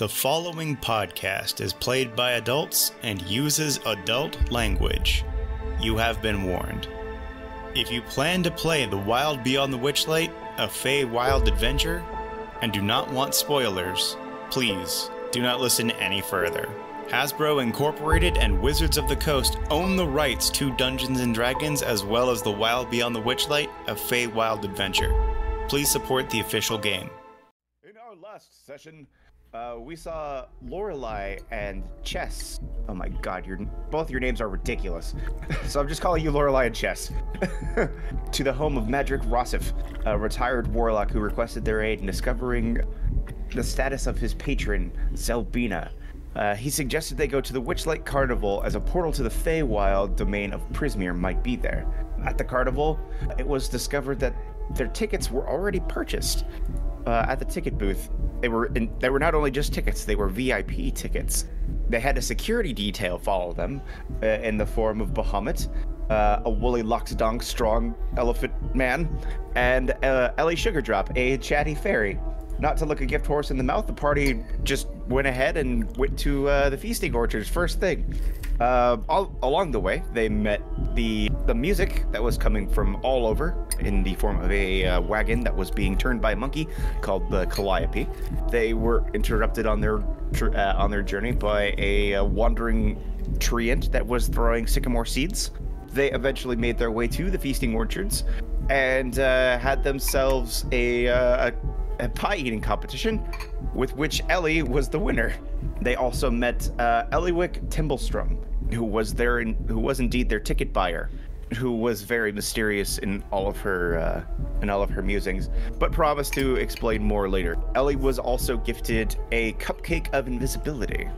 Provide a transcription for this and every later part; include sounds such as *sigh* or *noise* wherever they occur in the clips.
The following podcast is played by adults and uses adult language. You have been warned. If you plan to play The Wild Beyond the Witchlight, a Feywild adventure, and do not want spoilers, please do not listen any further. Hasbro Incorporated and Wizards of the Coast own the rights to Dungeons and Dragons as well as The Wild Beyond the Witchlight, a Feywild adventure. Please support the official game. In our last session, uh, we saw Lorelei and Chess. Oh my god, your both your names are ridiculous. so I'm just calling you Lorelei and Chess. *laughs* to the home of Madryck Roslof, a retired warlock who requested their aid in discovering the status of his patron, Zelbina. Uh, he suggested they go to the Witchlight Carnival as a portal to the Feywild domain of Prismeer might be there. At the carnival, it was discovered that their tickets were already purchased uh, at the ticket booth. They were in, they were not only just tickets; they were VIP tickets. They had a security detail follow them uh, in the form of Bahamut, uh, a woolly Loxodon strong elephant man, and uh, Ellie Sugardrop, a chatty fairy. Not to look a gift horse in the mouth, the party just went ahead and went to uh, the feasting orchards first thing. Uh, all along the way, they met the the music that was coming from all over in the form of a uh, wagon that was being turned by a monkey called the Calliope. They were interrupted on their uh, on their journey by a, uh wandering treant that was throwing sycamore seeds. They eventually made their way to the feasting orchards and uh, had themselves a, a, a pie eating competition, with which Ellie was the winner. They also met uh, Ellywick Tumblestrum, who was there, in, who was indeed their ticket buyer, who was very mysterious in all of her uh, in all of her musings, but promised to explain more later. Ellie was also gifted a cupcake of invisibility.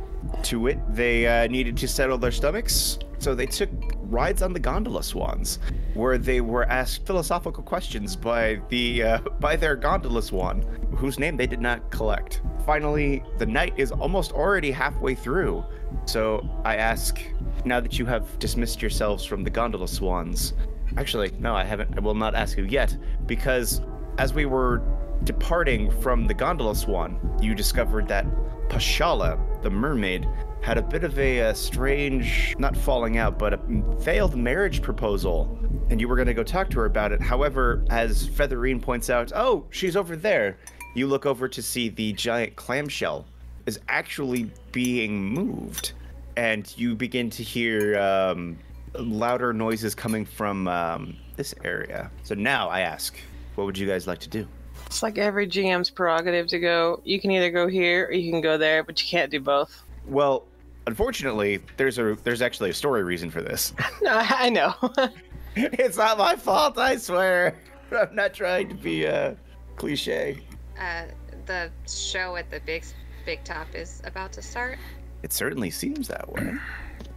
To it, they uh, needed to settle their stomachs, so they took rides on the gondola swans, where they were asked philosophical questions by the uh, *laughs* by their gondola swan, whose name they did not collect. Finally, the night is almost already halfway through, so I ask, now that you have dismissed yourselves from the gondola swans, actually, no, I haven't. I will not ask you yet, because as we were departing from the gondola swan, you discovered that Pashala, the mermaid, had a bit of a, uh strange, not falling out, but a failed marriage proposal. And you were going to go talk to her about it. However, as Featherine points out, oh, she's over there. You look over to see the giant clamshell is actually being moved. And you begin to hear um, louder noises coming from um, this area. So now I ask, what would you guys like to do? It's like every GM's prerogative to go. You can either go here or you can go there, but you can't do both. Well, unfortunately, there's a there's actually a story reason for this. *laughs* No, I know. *laughs* it's not my fault, I swear. *laughs* I'm not trying to be uh, cliche. Uh, the show at the big big top is about to start. It certainly seems that way. *clears throat*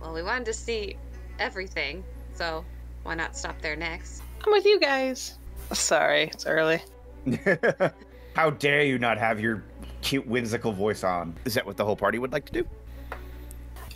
Well, we wanted to see everything, so why not stop there next? I'm with you guys. Sorry, it's early. How dare you not have your cute whimsical voice on? Is that what the whole party would like to do?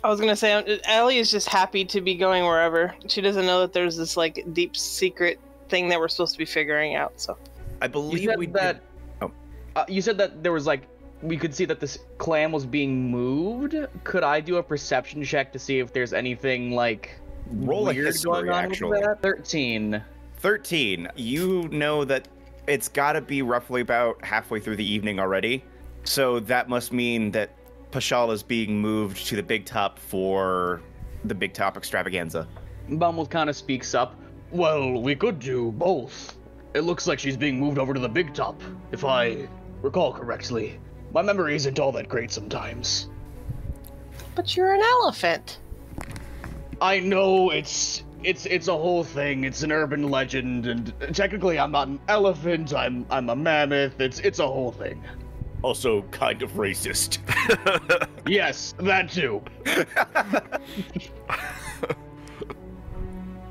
I was gonna say, Ellie is just happy to be going wherever. She doesn't know that there's this like deep secret thing that we're supposed to be figuring out. So I You believe said we did- that. Oh. Uh, you said that there was like we could see that this clam was being moved. Could I do a perception check to see if there's anything like Roll a weird history, going on actually. with that? Thirteen. 13. You know that it's got to be roughly about halfway through the evening already. So that must mean that Pashal is being moved to the big top for the big top extravaganza. Bumble kind of speaks up. Well, we could do both. It looks like she's being moved over to the big top, if I recall correctly. My memory isn't all that great sometimes. But you're an elephant. I know it's it's it's a whole thing. It's an urban legend, and technically, I'm not an elephant. I'm I'm a mammoth. It's it's a whole thing. Also, kind of racist. *laughs* Yes, that too. *laughs*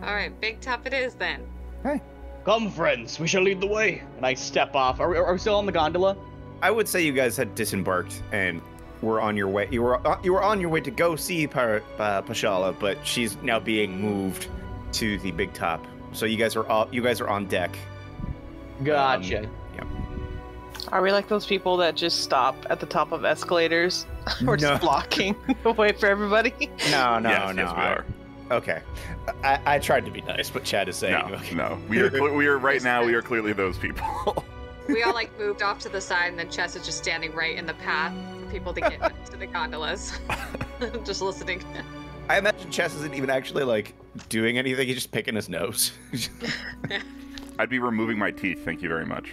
All right, big top it is then. Hey. Come, friends, we shall lead the way. And I step off. Are we, are we still on the gondola? I would say you guys had disembarked and were on your way. You were uh, you were on your way to go see Par- uh, Pashala, but she's now being moved to the big top. So you guys are all, you guys are on deck. Gotcha. Yep. Are we like those people that just stop at the top of escalators? *laughs* We're No. just blocking *laughs* the way for everybody. No, no, yes, no. yes, we I- are. Okay. I, I tried to be nice, but Chad is saying. No, okay. no. We are, cle- we are *laughs* right now. We are clearly those people. We all like moved off to the side, and then Chess is just standing right in the path for people to get into the gondolas. just listening. I imagine Chess isn't even actually like doing anything. He's just picking his nose. I'd be removing my teeth. Thank you very much.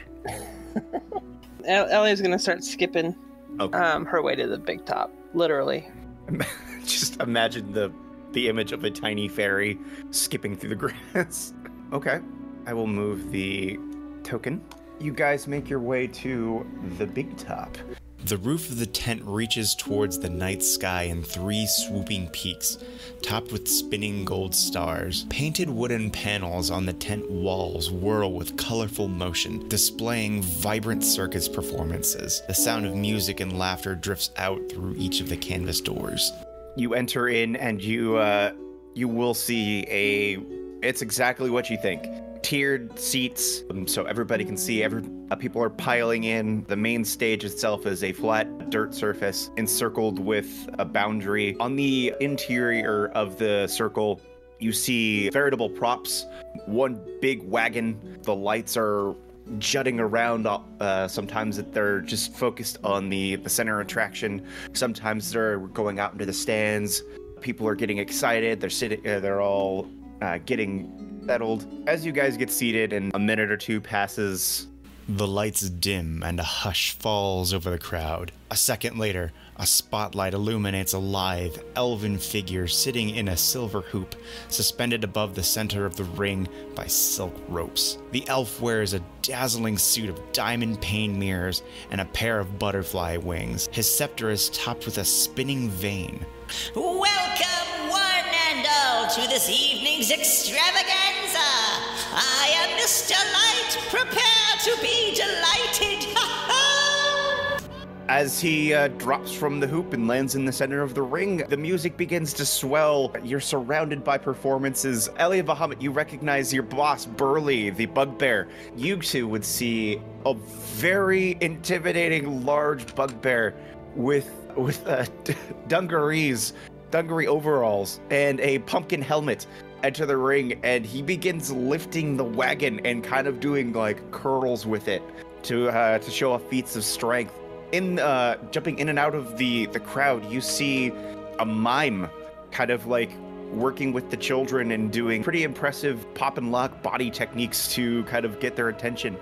El- Ellie's gonna start skipping okay. um, her way to the big top, literally. *laughs* just imagine the the image of a tiny fairy skipping through the *laughs* grass. okay. I will move the token. You guys make your way to the big top. The roof of the tent reaches towards the night sky in three swooping peaks, topped with spinning gold stars. Painted wooden panels on the tent walls whirl with colorful motion, displaying vibrant circus performances. The sound of music and laughter drifts out through each of the canvas doors. You enter in and you uh you will see a it's exactly what you think. Tiered seats um, so everybody can see every uh, people are piling in. The main stage itself is a flat dirt surface encircled with a boundary. On the interior of the circle, you see veritable props. One big wagon. The lights are jutting around. Uh, sometimes they're just focused on the the center attraction. Sometimes they're going out into the stands. People are getting excited. They're sitting. Uh, they're all uh, getting settled. As you guys get seated, and a minute or two passes, The lights dim and a hush falls over the crowd. A second later, a spotlight illuminates a lithe, elven figure sitting in a silver hoop, suspended above the center of the ring by silk ropes. The elf wears a dazzling suit of diamond pane mirrors and a pair of butterfly wings. His scepter is topped with a spinning vane. Welcome, to this evening's extravaganza. I am Mr. Light. Prepare to be delighted. As he uh, drops from the hoop and lands in the center of the ring, the music begins to swell. You're surrounded by performances. Elia Bahamut, you recognize your boss, Burly, the bugbear. You two would see a very intimidating large bugbear with with uh, *laughs* dungarees, dungaree overalls, and a pumpkin helmet enter the ring, and he begins lifting the wagon and kind of doing like curls with it to uh, to show off feats of strength. In uh jumping in and out of the the crowd you see a mime kind of like working with the children and doing pretty impressive pop and lock body techniques to kind of get their attention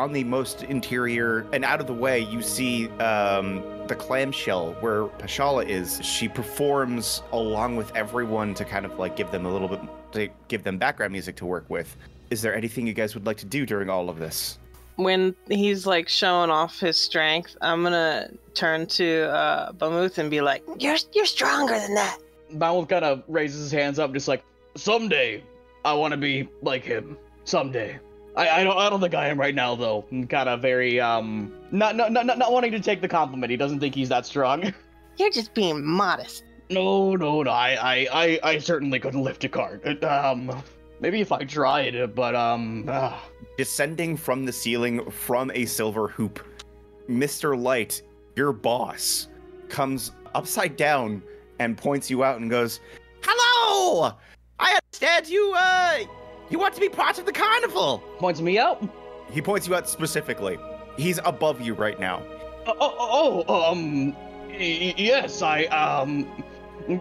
on the most interior and out of the way you see um the clamshell where pashala is she performs along with everyone to kind of like give them a little bit to give them background music to work with is there anything you guys would like to do during all of this When he's like showing off his strength, I'm gonna turn to uh, Bamuth and be like, You're you're stronger than that. Bamuth kind of raises his hands up, just like, someday I want to be like him. Someday. I, I don't I don't think I am right now though. Kind of very um not, not not not wanting to take the compliment. He doesn't think he's that strong. *laughs* "You're just being modest." no no no. I I I, I certainly couldn't lift a cart. Uh, Um maybe if I tried, but um. ah. descending from the ceiling from a silver hoop. Mr. Light, your boss, comes upside down and points you out and goes, "Hello! I understand you uh you want to be part of the carnival." points me out. He points you out specifically. He's above you right now. Oh, oh, oh um, y- y- yes, I, um,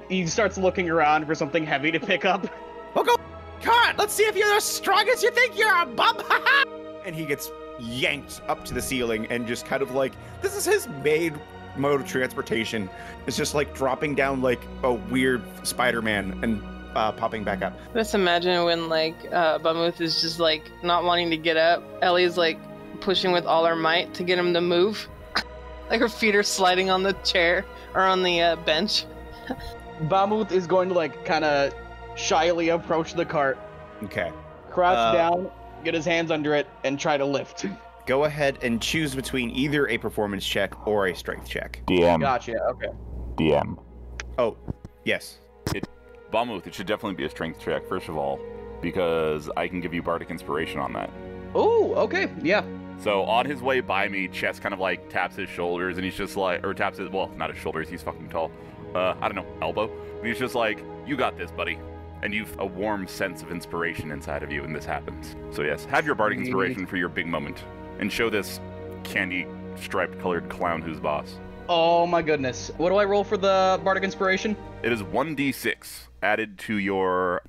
he starts looking around for something heavy to pick up. Well, go cart. Let's see if you're as strong as you think you are, bub. *laughs* and he gets yanked up to the ceiling and just kind of like this is his main mode of transportation. It's just like dropping down like a weird Spider-Man and uh, popping back up. Just imagine when like uh, Bamuth is just like not wanting to get up. Ellie's like pushing with all her might to get him to move. *laughs* like her feet are sliding on the chair or on the uh, bench. Bamuth is going to, like, kind of shyly approach the cart, Okay. crouch Uh, down, get his hands under it, and try to lift. *laughs* Go ahead and choose between either a performance check or a strength check. DM. Gotcha, okay. DM. Oh, yes. Balmuth, it should definitely be a strength check, first of all, because I can give you bardic inspiration on that. Oh, okay, yeah. So on his way by me, Chess kind of like taps his shoulders and he's just like, or taps his, well, not his shoulders, he's fucking tall. Uh, I don't know, elbow. And he's just like, you got this, buddy. And you've a warm sense of inspiration inside of you, and this happens. So yes, have your bardic inspiration for your big moment, and show this candy striped colored clown who's boss. Oh my goodness. What do I roll for the Bardic Inspiration? It is 1d6 added to your.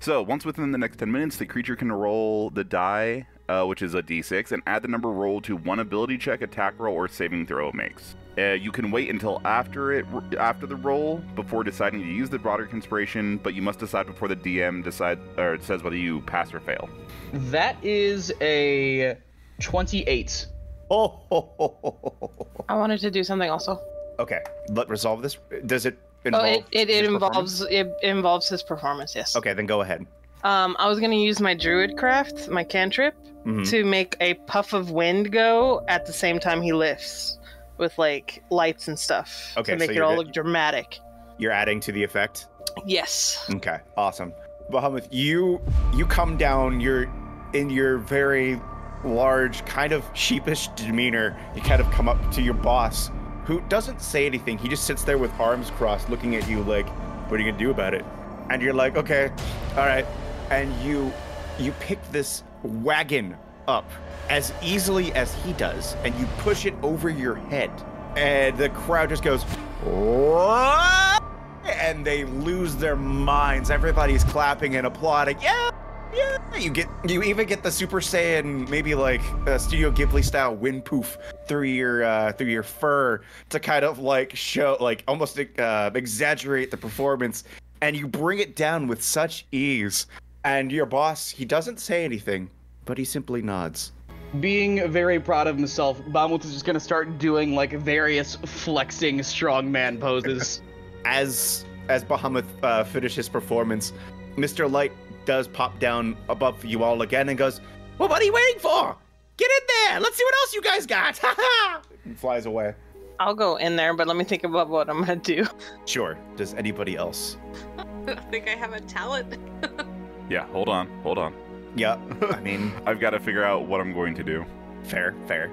So, once within the next 10 minutes, the creature can roll the die, uh, which is a d6, and add the number rolled to one ability check, attack roll, or saving throw it makes. Uh, you can wait until after it after the roll before deciding to use the bardic inspiration, but you must decide before the DM decide or it says whether you pass or fail. That is a 28. Oh, ho, ho, ho, ho, ho. I wanted to do something also. okay. Let resolve this. Does it Oh, it, it, it involves it involves his performance. Yes. Okay, then go ahead. Um, I was gonna use my druid craft, my cantrip, Mhm. to make a puff of wind go at the same time he lifts, with like lights and stuff Okay, to make so it all good- look dramatic. You're adding to the effect. Yes. Okay, awesome. Bahamut, you you come down. You're in your very large, kind of sheepish demeanor. You kind of come up to your boss, who doesn't say anything. He just sits there with arms crossed, looking at you like, "What are you gonna do about it?" And you're like, "Okay, all right." And you you pick this wagon up as easily as he does, and you push it over your head, and the crowd just goes, "What?" and they lose their minds. Everybody's clapping and applauding. Yeah, yeah. You get, you even get the Super Saiyan, maybe like uh, Studio Ghibli style wind poof through your uh, through your fur to kind of like show, like almost uh, exaggerate the performance. And you bring it down with such ease. And your boss, he doesn't say anything, but he simply nods. Being very proud of himself, Bahamut is just gonna start doing like various flexing strongman poses. *laughs* as as Bahamut uh, finishes performance, Mr. Light does pop down above you all again and goes, "Well, what are you waiting for? Get in there! Let's see what else you guys got!" Ha ha! And flies away. I'll go in there, but let me think about what I'm gonna do. Sure. Does anybody else? *laughs* I think I have a talent. *laughs* Yeah, hold on, hold on. Yeah. I mean, *laughs* I've got to figure out what I'm going to do. fair, fair.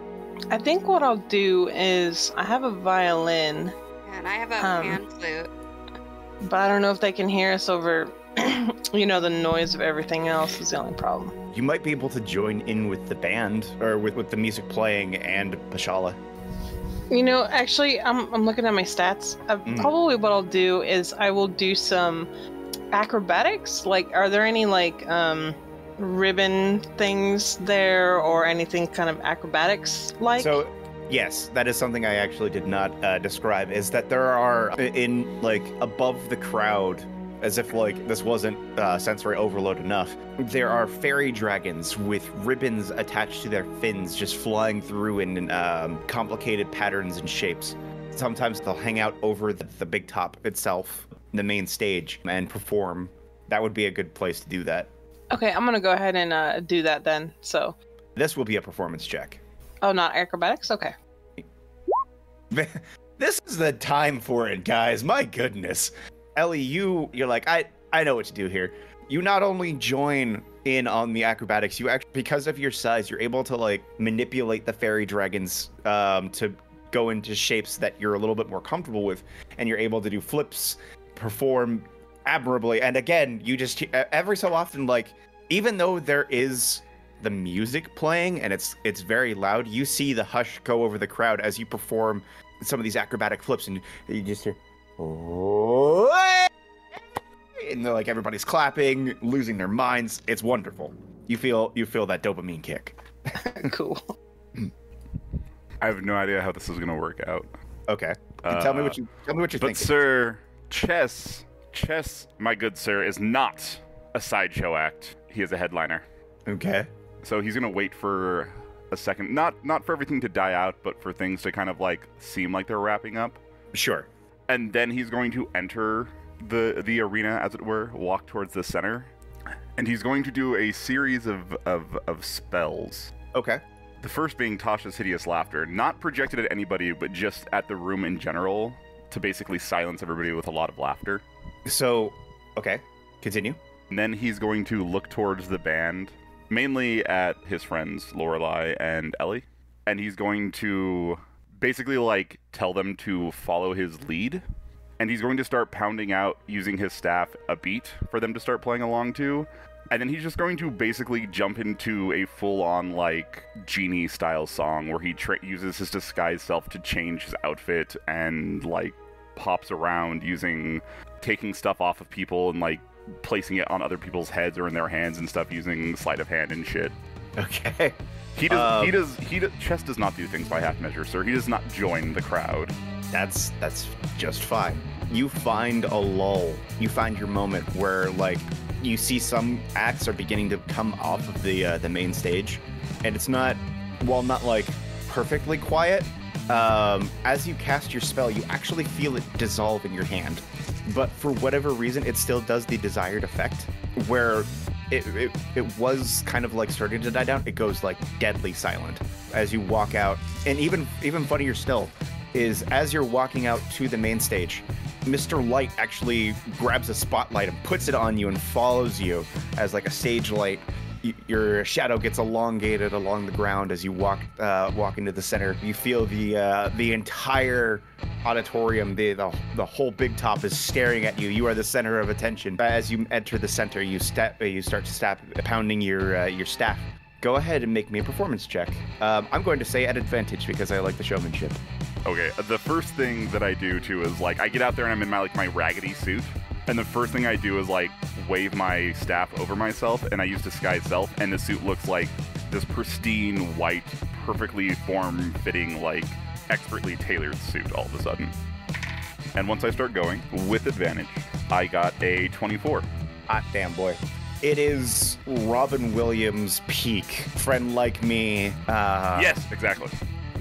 I think what I'll do is I have a violin, and I have a Um, pan flute. but I don't know if they can hear us over, *clears throat* you know, the noise of everything else is the only problem. You might be able to join in with the band or with, with the music playing and Pashala. You know, actually, I'm, I'm looking at my stats. Uh, Mm. Probably what I'll do is I will do some acrobatics. Like, are there any, like, um, ribbon things there or anything kind of acrobatics like? So, yes, that is something I actually did not uh, describe. Is that there are in like above the crowd, as if like this wasn't uh, sensory overload enough. There are fairy dragons with ribbons attached to their fins, just flying through in um, complicated patterns and shapes. Sometimes they'll hang out over the, the big top itself, the main stage, and perform. That would be a good place to do that. okay, I'm gonna go ahead and uh, do that then. So, This will be a performance check. oh, not acrobatics? Okay. *laughs* this is the time for it, guys. My goodness. Ellie, you you're like, I I know what to do here. You not only join in on the acrobatics, you actually because of your size, you're able to like manipulate the fairy dragons um to go into shapes that you're a little bit more comfortable with, and you're able to do flips, perform admirably. And again, you just every so often, like, even though there is the music playing and it's it's very loud, you see the hush go over the crowd as you perform some of these acrobatic flips, and you just hear, and they're like everybody's clapping, losing their minds. It's wonderful. You feel you feel that dopamine kick. *laughs* cool. I have no idea how this is going to work out. Okay, tell me Uh, what you tell me what you're But thinking. sir, chess, chess, my good sir, is not a sideshow act. He is a headliner. Okay, So he's gonna wait for a second, not not for everything to die out, but for things to kind of like seem like they're wrapping up, sure. And then he's going to enter the the arena, as it were, walk towards the center, and he's going to do a series of of, of spells. Okay, The first being Tasha's hideous laughter, not projected at anybody, but just at the room in general, to basically silence everybody with a lot of laughter. so okay, continue. And then he's going to look towards the band mainly at his friends Lorelai and Ellie, and he's going to basically like tell them to follow his lead. And he's going to start pounding out using his staff a beat for them to start playing along to. And then he's just going to basically jump into a full-on like genie style song where he tra- uses his disguise self to change his outfit and like pops around using taking stuff off of people and like placing it on other people's heads or in their hands and stuff using sleight of hand and shit. Okay. He does. Um, he does. He does, Chess does not do things by half measure, sir. He does not join the crowd. That's that's just fine. You find a lull. You find your moment where like you see some acts are beginning to come off of the uh, the main stage, and it's not while not like perfectly quiet. Um, as you cast your spell, you actually feel it dissolve in your hand, but for whatever reason, it still does the desired effect. Where it, it, it was kind of like starting to die down, it goes like deadly silent as you walk out. And even even funnier still is as you're walking out to the main stage, Mr. Light actually grabs a spotlight and puts it on you and follows you as like a stage light. Your shadow gets elongated along the ground as you walk uh, walk into the center. You feel the uh, the entire auditorium, the, the the whole big top is staring at you. You are the center of attention. As you enter the center, you step you start to step pounding your uh, your staff. Go ahead and make me a performance check. Um, I'm going to say at advantage because I like the showmanship. Okay. The first thing that I do too is like I get out there and I'm in my like my raggedy suit, and the first thing I do is like wave my staff over myself, and I use disguise self, and the suit looks like this pristine white, perfectly form-fitting, like expertly tailored suit all of a sudden. And once I start going with advantage, I got a 24. Hot damn boy. It is Robin Williams' peak. Friend like me. Uh, yes, exactly.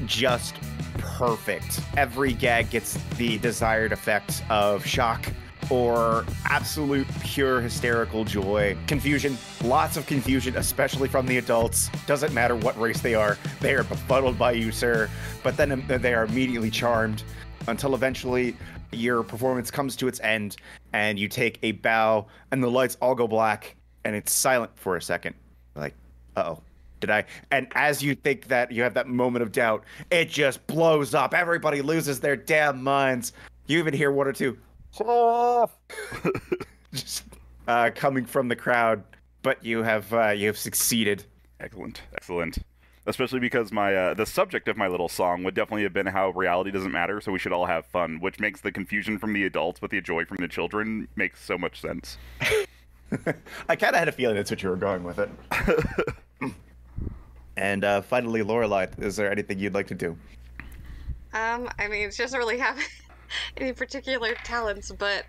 Just perfect. Every gag gets the desired effect of shock or absolute pure hysterical joy. Confusion, lots of confusion, especially from the adults. Doesn't matter what race they are, they are befuddled by you, sir. But then they are immediately charmed until eventually your performance comes to its end and you take a bow and the lights all go black and it's silent for a second. Like, uh oh. Did I? And as you think that you have that moment of doubt, it just blows up. Everybody loses their damn minds. You even hear one or two *laughs* just uh, coming from the crowd, but you have uh, you have succeeded. Excellent, excellent. Especially because my uh, the subject of my little song would definitely have been how reality doesn't matter, so we should all have fun, which makes the confusion from the adults but the joy from the children makes so much sense. *laughs* I kind of had a feeling that's what you were going with it. *laughs* and uh, finally, Lorelai, is there anything you'd like to do? Um, I mean, she doesn't really have *laughs* any particular talents, but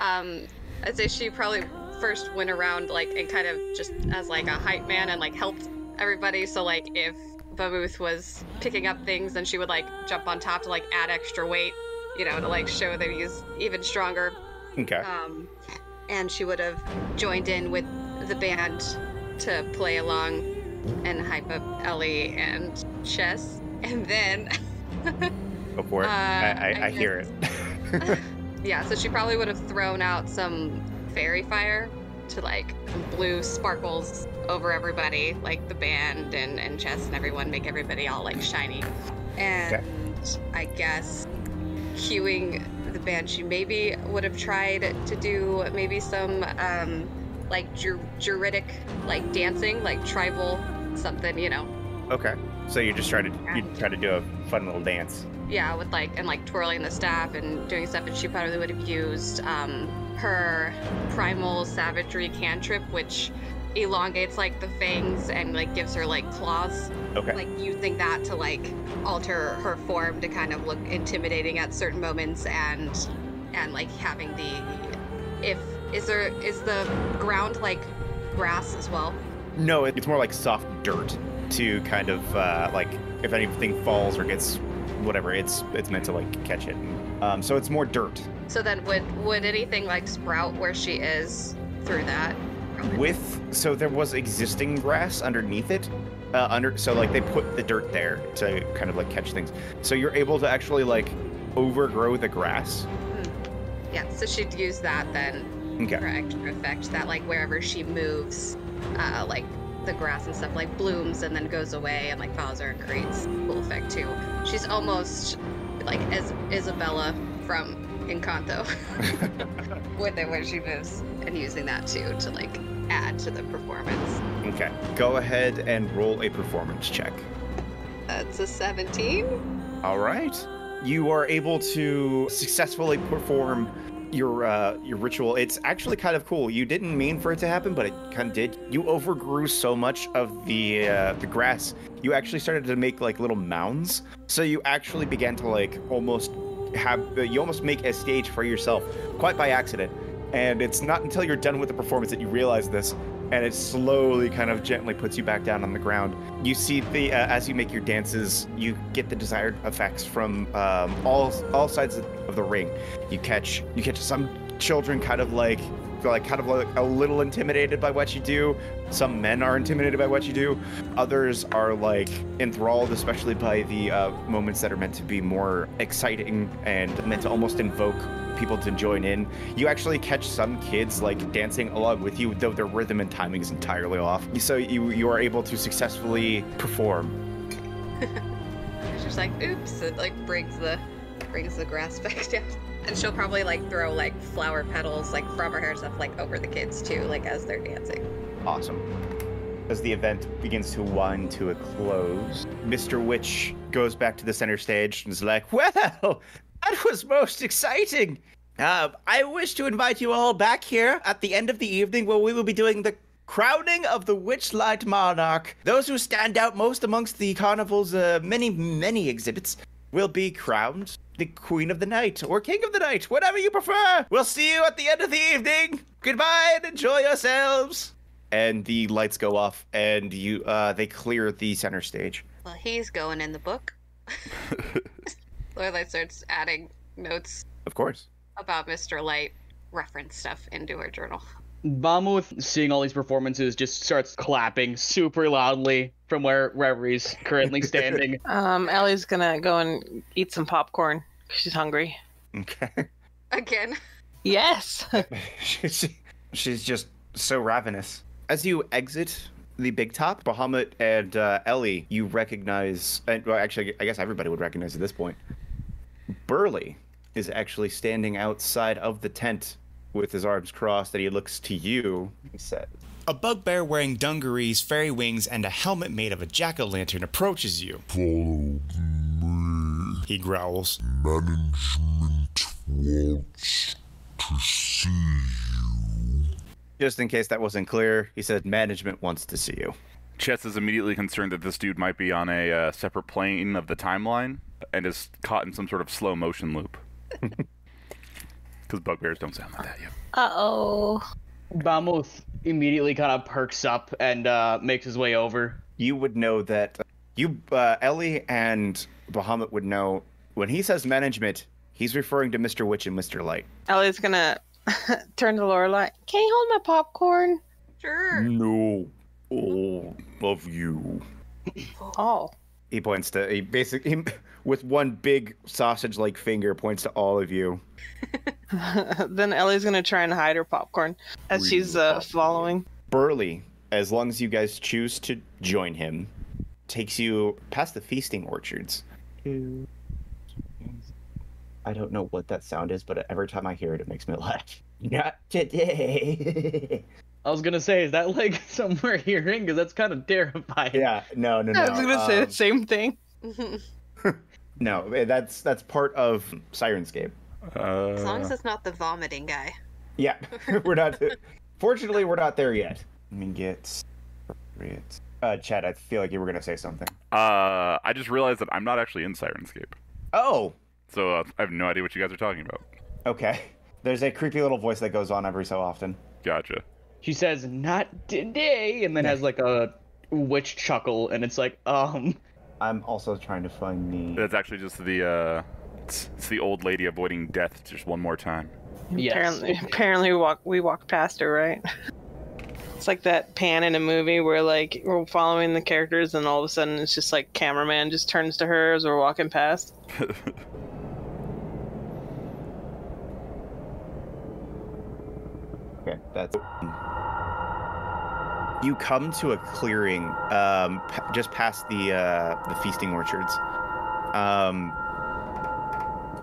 um, I'd say she probably first went around like and kind of just as like a hype man and like helped everybody. So like if Babuth was picking up things, then she would like jump on top to like add extra weight, you know, to like show that he's even stronger. Okay. Um, and she would have joined in with the band to play along and hype up Ellie and Chess. And then *laughs* Go for it. uh, I, I, I hear it. *laughs* Yeah, so she probably would have thrown out some fairy fire to like blue sparkles over everybody, like the band and, and Chess and everyone, make everybody all like shiny. And I guess cueing the band, she maybe would have tried to do maybe some um, like Dru- druidic like dancing, like tribal something, you know. okay. So you're just trying to you try to do a fun little dance. Yeah, with like and like twirling the staff and doing stuff, and she probably would have used um, her primal savagery cantrip, which elongates like the fangs and like gives her like claws. Okay. Like using that to like alter her form to kind of look intimidating at certain moments, and and like having the if is there is the ground like grass as well. No, it's more like soft dirt to kind of uh, like if anything falls or gets whatever, it's it's meant to like catch it. Um, so it's more dirt. So then would would anything like sprout where she is through that? With so there was existing grass underneath it. Uh, under so like they put the dirt there to kind of like catch things. So you're able to actually like overgrow the grass. Yeah, so she'd use that then Okay. for extra effect that like wherever she moves, uh, like the grass and stuff like blooms and then goes away and like follows her and creates cool effect too. She's almost like as Isabela from Encanto *laughs* with it when she moves and using that too to like add to the performance. Okay. Go ahead and roll a performance check. That's a 17. All right. You are able to successfully perform your uh, your ritual. It's actually kind of cool. You didn't mean for it to happen, but it kind of did. You overgrew so much of the uh, the grass. You actually started to make like little mounds. So you actually began to like almost have you almost make a stage for yourself, quite by accident. And it's not until you're done with the performance that you realize this, and it slowly kind of gently puts you back down on the ground. You see the uh, as you make your dances, you get the desired effects from um, all all sides of the ring. You catch you catch some children kind of like like kind of like a little intimidated by what you do. Some men are intimidated by what you do. Others are like enthralled, especially by the uh, moments that are meant to be more exciting and meant to almost invoke people to join in. You actually catch some kids like dancing along with you, though their rhythm and timing is entirely off. So you you are able to successfully perform. *laughs* it's just like, oops, it like brings the brings the grass *laughs* back down. And she'll probably like throw like flower petals like from her hair and stuff like over the kids too, like as they're dancing. Awesome. As the event begins to wind to a close, Mr. Witch goes back to the center stage and is like, Well, *laughs* that was most exciting. Uh, I wish to invite you all back here at the end of the evening where we will be doing the crowning of the Witchlight Monarch. Those who stand out most amongst the carnival's uh, many, many exhibits will be crowned the Queen of the Night or King of the Night, whatever you prefer. We'll see you at the end of the evening. Goodbye and enjoy yourselves. And the lights go off, and you uh, they clear the center stage. Well, he's going in the book. *laughs* Lorelai starts adding notes Of course. about Mr. Light reference stuff into her journal. Bamuth, seeing all these performances, just starts clapping super loudly from where wherever he's currently *laughs* standing. Um, Ellie's gonna go and eat some popcorn. She's hungry. Okay. Again. Yes. *laughs* *laughs* she's, she's just so ravenous. As you exit the big top, Bahamut and uh, Ellie, you recognize, and well, actually, I guess everybody would recognize at this point. Burly is actually standing outside of the tent with his arms crossed, and he looks to you. He says, A bugbear wearing dungarees, fairy wings, and a helmet made of a jack o' lantern approaches you. Follow me. He growls. Management wants to see you. Just in case that wasn't clear, he said, Management wants to see you. Chess is immediately concerned that this dude might be on a uh, separate plane of the timeline and is caught in some sort of slow motion loop. *laughs* Because bugbears don't sound like that yeah. Uh oh. Bamuth immediately kind of perks up and uh, makes his way over. you would know that you uh, Ellie and Bahamut would know when he says management, he's referring to Mr. Witch and Mr. Light. Ellie's gonna *laughs* turn to Lorelai. Can you hold my popcorn? Sure. No, all of you. Oh. He points to he basically with one big sausage-like finger points to all of you. *laughs* then Ellie's gonna try and hide her popcorn as she's uh, following. Burly, as long as you guys choose to join him, takes you past the feasting orchards. I don't know what that sound is, but every time I hear it, it makes me *laughs* laugh. Not today. *laughs* I was gonna say, is that like *laughs* somewhere hearing? Because that's kind of terrifying. yeah, no, no, no. I was gonna say um, the same thing. *laughs* No, eh, that's that's part of Syrinscape. Uh, As long as it's not the vomiting guy. Yeah, *laughs* we're not. Fortunately, we're not there yet. Let me get. appropriate- Uh, Chad, I feel like you were gonna say something. uh, I just realized that I'm not actually in Syrinscape. Oh, So uh, I have no idea what you guys are talking about. okay. There's a creepy little voice that goes on every so often. Gotcha. She says, "Not today," and then has like a witch chuckle, and it's like, um, I'm also trying to find the. That's actually just the uh, it's, it's the old lady avoiding death just one more time. yes. Apparently, apparently we walk we walked past her, right? It's like that pan in a movie where like we're following the characters and all of a sudden it's just like cameraman just turns to her as we're walking past. *laughs* Okay, that's. you come to a clearing um, just past the uh, the feasting orchards, um,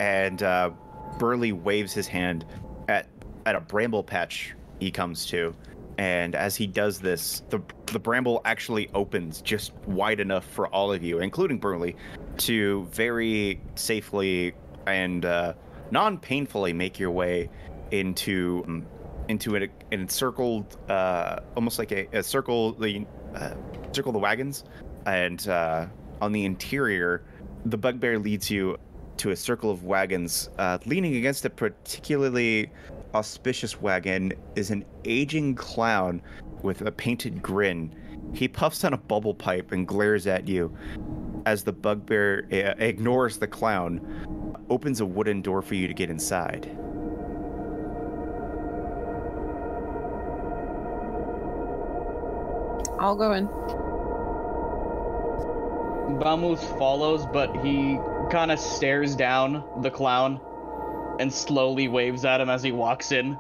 and uh, Burly waves his hand at at a bramble patch he comes to, and as he does this, the the bramble actually opens just wide enough for all of you, including Burly, to very safely and uh, non-painfully make your way into um, into an, an encircled, uh, almost like a, a circle the uh, circle the wagons, and uh, on the interior, the bugbear leads you to a circle of wagons. Uh, leaning against a particularly auspicious wagon is an aging clown with a painted grin. He puffs on a bubble pipe and glares at you as the bugbear uh, ignores the clown, opens a wooden door for you to get inside. I'll go in. Bamuth follows, but he kind of stares down the clown and slowly waves at him as he walks in.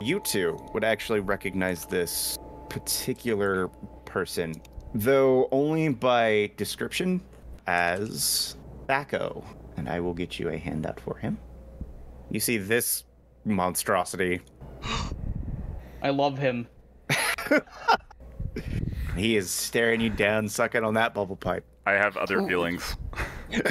You two would actually recognize this particular person, though only by description, as Thaco. And I will get you a handout for him. You see this monstrosity. *gasps* I love him. *laughs* He is staring you down, sucking on that bubble pipe. I have other feelings. *laughs*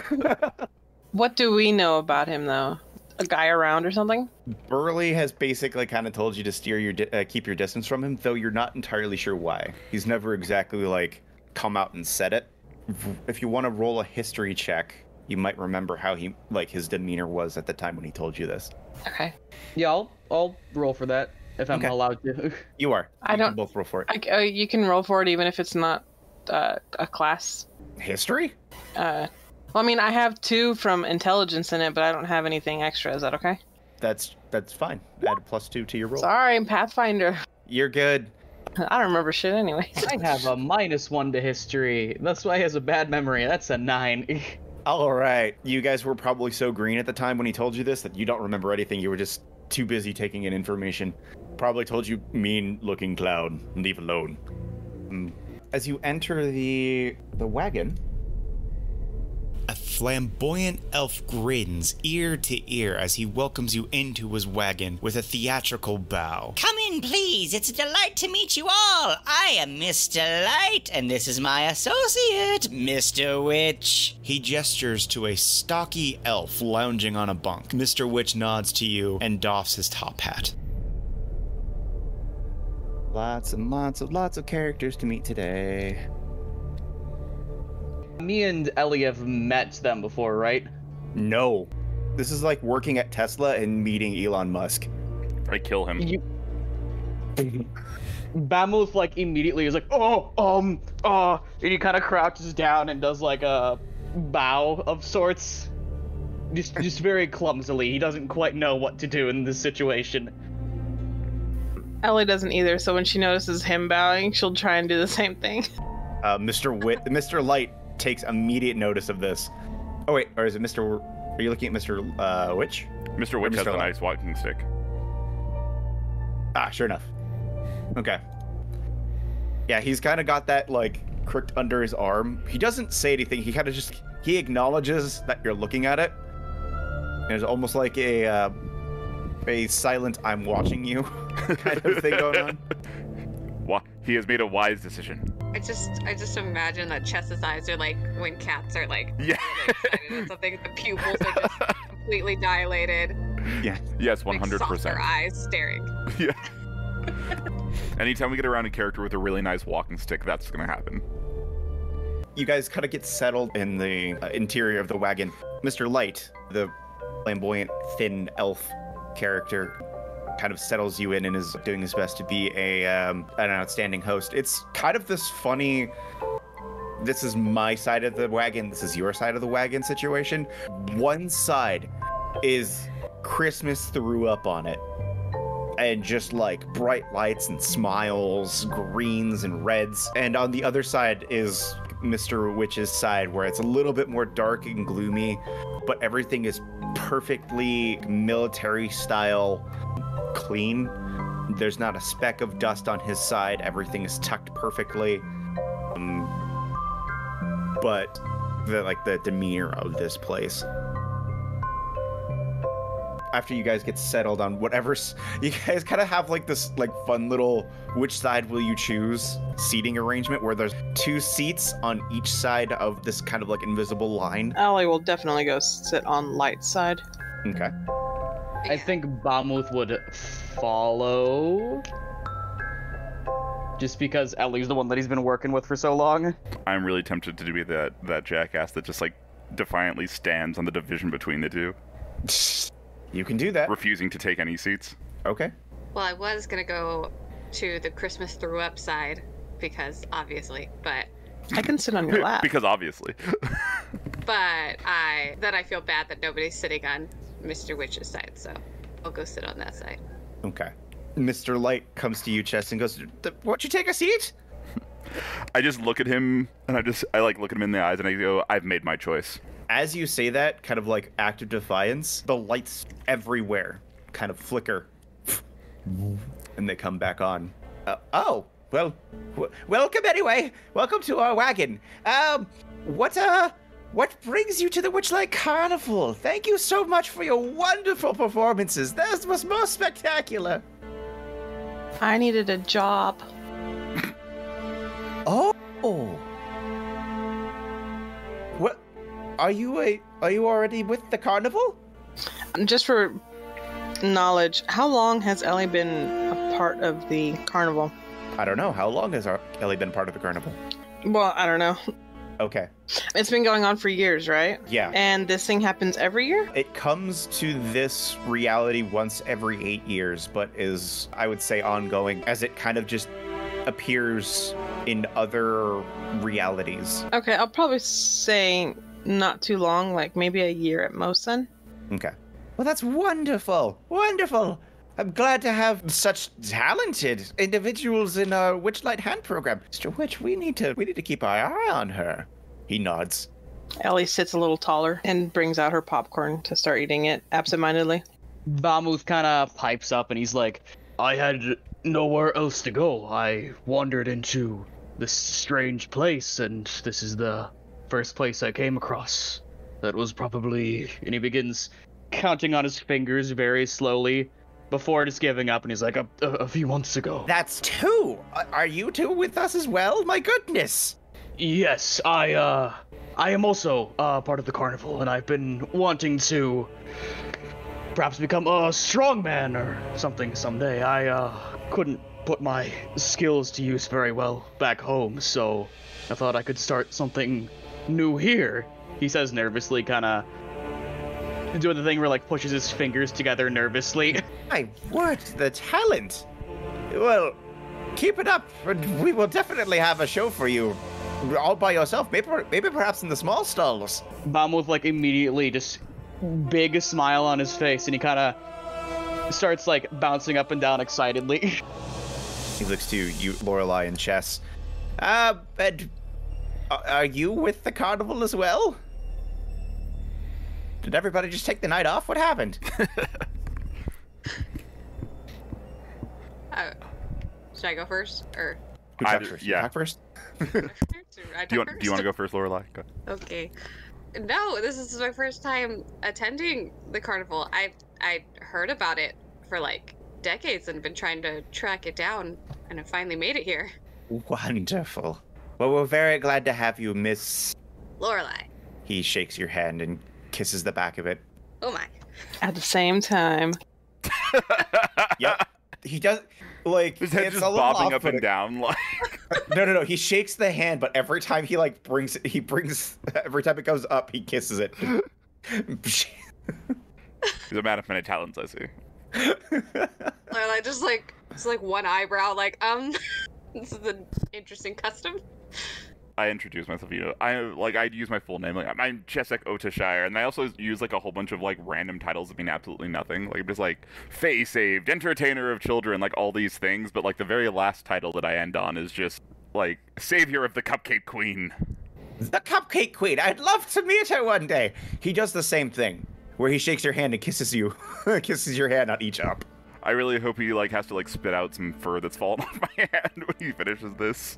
What do we know about him, though? A guy around or something? Burly has basically kind of told you to steer your di- uh, keep your distance from him, though you're not entirely sure why. He's never exactly like come out and said it. If you want to roll a history check, you might remember how he like his demeanor was at the time when he told you this. Okay. Yeah, I'll, I'll roll for that if I'm Okay. allowed to. *laughs* You are. I You don't- both roll for it. I c uh, you can roll for it even if it's not uh, a class. History? Uh, well, I mean, I have two from intelligence in it, but I don't have anything extra. Is that okay? That's that's fine. Add a plus two to your roll. Sorry, I'm Pathfinder. You're good. *laughs* I don't remember shit anyway. I have a minus one to history. That's why he has a bad memory. That's a nine. *laughs* All right. You guys were probably so green at the time when he told you this that you don't remember anything. You were just too busy taking in information. Probably told you mean looking clown. Leave alone. Mm. As you enter the the wagon, A flamboyant elf grins ear to ear as he welcomes you into his wagon with a theatrical bow. Come in, please. It's a delight to meet you all. I am Mr. Light, and this is my associate, Mr. Witch. He gestures to a stocky elf lounging on a bunk. Mr. Witch nods to you and doffs his top hat. Lots and lots of lots of characters to meet today. Me and Ellie have met them before, right? No. This is like working at Tesla and meeting Elon Musk. I kill him. You. *laughs* Bamuth like immediately is like, oh, um, uh, and he kind of crouches down and does like a bow of sorts. Just, just very clumsily. He doesn't quite know what to do in this situation. Ellie doesn't either, so when she notices him bowing, she'll try and do the same thing. Uh, Mr. Wit, Mr. Light takes immediate notice of this. Oh wait, or is it Mr. Are you looking at Mr. Uh, Witch? Mr. Witch Mr. has a Light. nice walking stick. Ah, sure enough. Okay. Yeah, he's kind of got that like crooked under his arm. He doesn't say anything. He kind of just he acknowledges that you're looking at it. And it's almost like a uh, a silent "I'm watching you" *laughs* kind of thing going on. *laughs* Wha- He has made a wise decision. I just I just imagine that Chess's eyes are like when cats are like Yeah. really excited at something. The pupils are just *laughs* completely dilated. Yes, like, 100%. saucer eyes staring. Yeah. Anytime we get around a character with a really nice walking stick, that's gonna happen. You guys kind of get settled in the uh, interior of the wagon. Mr. Light, the flamboyant, thin elf character, kind of settles you in and is doing his best to be a um, an outstanding host. It's kind of this funny. This is my side of the wagon. This is your side of the wagon situation. One side is Christmas threw up on it. And just like bright lights and smiles, greens and reds. And on the other side is Mr. Witch's side, where it's a little bit more dark and gloomy, but everything is perfectly military style clean. There's not a speck of dust on his side. Everything is tucked perfectly. Um, but the like the demeanor of this place. After you guys get settled on whatever *laughs* you guys kind of have like this like fun little which side will you choose seating arrangement where there's two seats on each side of this kind of like invisible line. Allie will definitely go sit on light side. Okay. I think Bamuth would follow. Just because Ellie's the one that he's been working with for so long. I'm really tempted to be that that jackass that just like defiantly stands on the division between the two, *laughs* You can do that. refusing to take any seats. Okay. Well, I was gonna go to the Christmas threw up side because obviously, but I can sit on your *laughs* lap. because obviously. *laughs* *laughs* but I then I feel bad that nobody's sitting on Mr. Witch's side, so I'll go sit on that side. Okay. Mr. Light comes to you, Chess, and goes, "Th- "Won't you take a seat?" I just look at him and I just I like look at him in the eyes and I go, I've made my choice. As you say that, kind of like act of defiance, the lights everywhere kind of flicker, and they come back on. Uh, oh, well, w- welcome anyway. Welcome to our wagon. Um, what uh, what brings you to the Witchlight Carnival? Thank you so much for your wonderful performances. That was most spectacular. I needed a job. *laughs* Oh. Are you a? Are you already with the carnival? Just for knowledge, how long has Ellie been a part of the carnival? I don't know. How long has Ellie been part of the carnival? Well, I don't know. Okay. It's been going on for years, right? Yeah. And this thing happens every year? It comes to this reality once every eight years, but is, I would say, ongoing as it kind of just appears in other realities. Okay, I'll probably say not too long, like maybe a year at most then. Okay. Well, that's wonderful. Wonderful. I'm glad to have such talented individuals in our Witchlight Hand program. Mr. Witch, we need to we need to keep our eye on her. He nods. Ellie sits a little taller and brings out her popcorn to start eating it absentmindedly. Bamuth kind of pipes up and he's like, I had nowhere else to go. I wandered into this strange place, and this is the first place I came across. That was probably. And he begins counting on his fingers very slowly before just giving up, and he's like, a, a, a few months ago. That's two. Are you two with us as well? My goodness. Yes, I, uh. I am also uh, part of the carnival, and I've been wanting to perhaps become a strongman or something someday. I uh, couldn't put my skills to use very well back home, so I thought I could start something new here. He says nervously, kind of doing the thing where like pushes his fingers together nervously. *laughs* My word, the talent. Well, keep it up, and we will definitely have a show for you. All by yourself, maybe, maybe perhaps in the small stalls. Bamuth like immediately just big smile on his face, and he kind of starts like bouncing up and down excitedly. *laughs* He looks to you, Lorelei, and Chess. Uh, and are you with the carnival as well? Did everybody just take the night off? What happened? *laughs* Uh, should I go first, or I talked first? yeah. Talk first. *laughs* Do you want Do you want to go first, Lorelai? Go. Okay. No, this is my first time attending the carnival. I I heard about it for like decades and been trying to track it down, and I finally made it here. Wonderful. Well, we're very glad to have you, Miss. Lorelai. He shakes your hand and kisses the back of it. Oh my. At the same time, *laughs* Yep. he does. Like His head it's just a little bobbing up and down. Like *laughs* No, no, no. He shakes the hand, but every time he like brings, he brings *laughs* every time it goes up, he kisses it. he's a man of many talents, I see. Lorelai just like it's like one eyebrow, like um, this is an interesting custom. I introduce myself. You know, I like I'd use my full name. Like I'm Chesek Otashire, and I also use like a whole bunch of like random titles that mean absolutely nothing. Like I'm just like Fae saved, entertainer of children, like all these things. But like the very last title that I end on is just like savior of the Cupcake Queen. the Cupcake Queen. I'd love to meet her one day. He does the same thing, where he shakes your hand and kisses you, *laughs* kisses your hand on each up. I really hope he like has to like spit out some fur that's fallen *laughs* off my hand when he finishes this.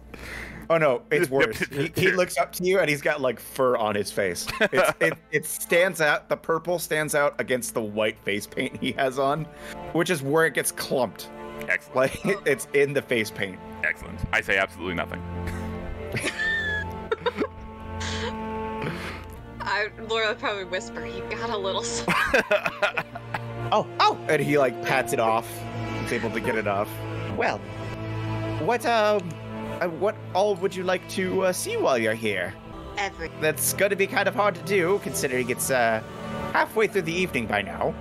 Oh no, it's *laughs* worse. he, he *laughs* looks up to you and he's got like fur on his face. It's, it it stands out. The purple stands out against the white face paint he has on, which is where it gets clumped. Excellent. Like it's in the face paint. Excellent. I say absolutely nothing. I, Laura would probably whisper, "You got a little." S-" Oh, oh! And he like pats it off. He's able to get it off. Well, what um, uh, what all would you like to uh, see while you're here? Every. That's going to be kind of hard to do, considering it's uh halfway through the evening by now.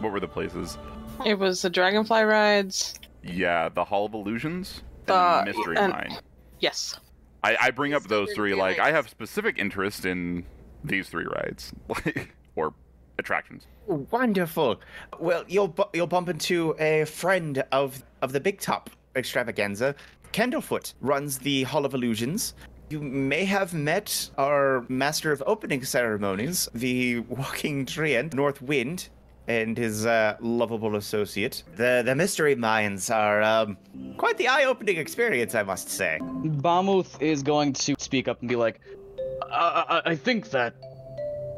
What were the places? It was the dragonfly rides. Yeah, the Hall of Illusions the and Mystery and- Mine. Yes. I, I bring up those three really like I have specific interest in these three rides, *laughs* Like or attractions. Wonderful. Well, you'll bu- you'll bump into a friend of of the Big Top extravaganza. Candlefoot runs the Hall of Illusions. You may have met our master of opening ceremonies, the Walking Treant, North Wind, and his uh, lovable associate. The the mystery mines are um, quite the eye-opening experience, I must say. Bamuth is going to speak up and be like, I, I, I think that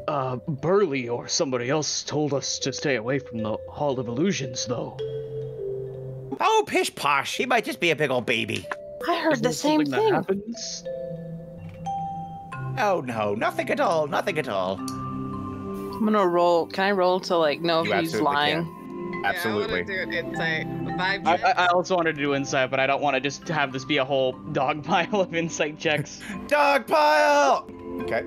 uh, Burly or somebody else told us to stay away from the Hall of Illusions, though. Oh, pish posh! He might just be a big old baby. I heard Is the same thing. That happens? Oh no, nothing at all, nothing at all. I'm gonna roll. Can I roll to like know You if he's lying? can. Absolutely. Yeah, I want to do an insight. Vibe I. I I also wanted to do insight, but I don't want to just have this be a whole dog *laughs* pile of insight checks. Dog pile. Okay.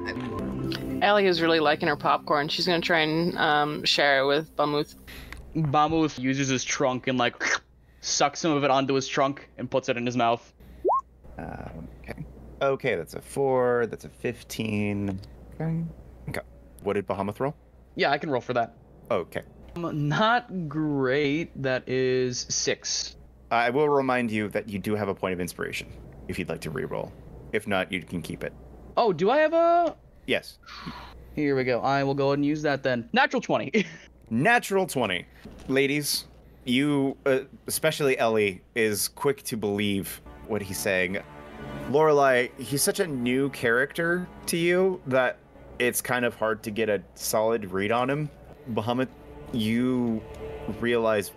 Ellie is really liking her popcorn. She's gonna try and um, share it with Bamuth. Bamuth uses his trunk and like sucks some of it onto his trunk and puts it in his mouth. Um, okay. Okay, that's a four. That's a fifteen. Okay. Okay. What did Bamuth roll? Yeah, I can roll for that. Okay. Um, Not great. That is six. I will remind you that you do have a point of inspiration if you'd like to re-roll. If not, you can keep it. Oh, do I have a? Yes. Here we go. I will go ahead and use that then. Natural twenty. *laughs* Natural 20. Ladies, you, uh, especially Ellie, is quick to believe what he's saying. Lorelai, he's such a new character to you that it's kind of hard to get a solid read on him. Bamuth, you realize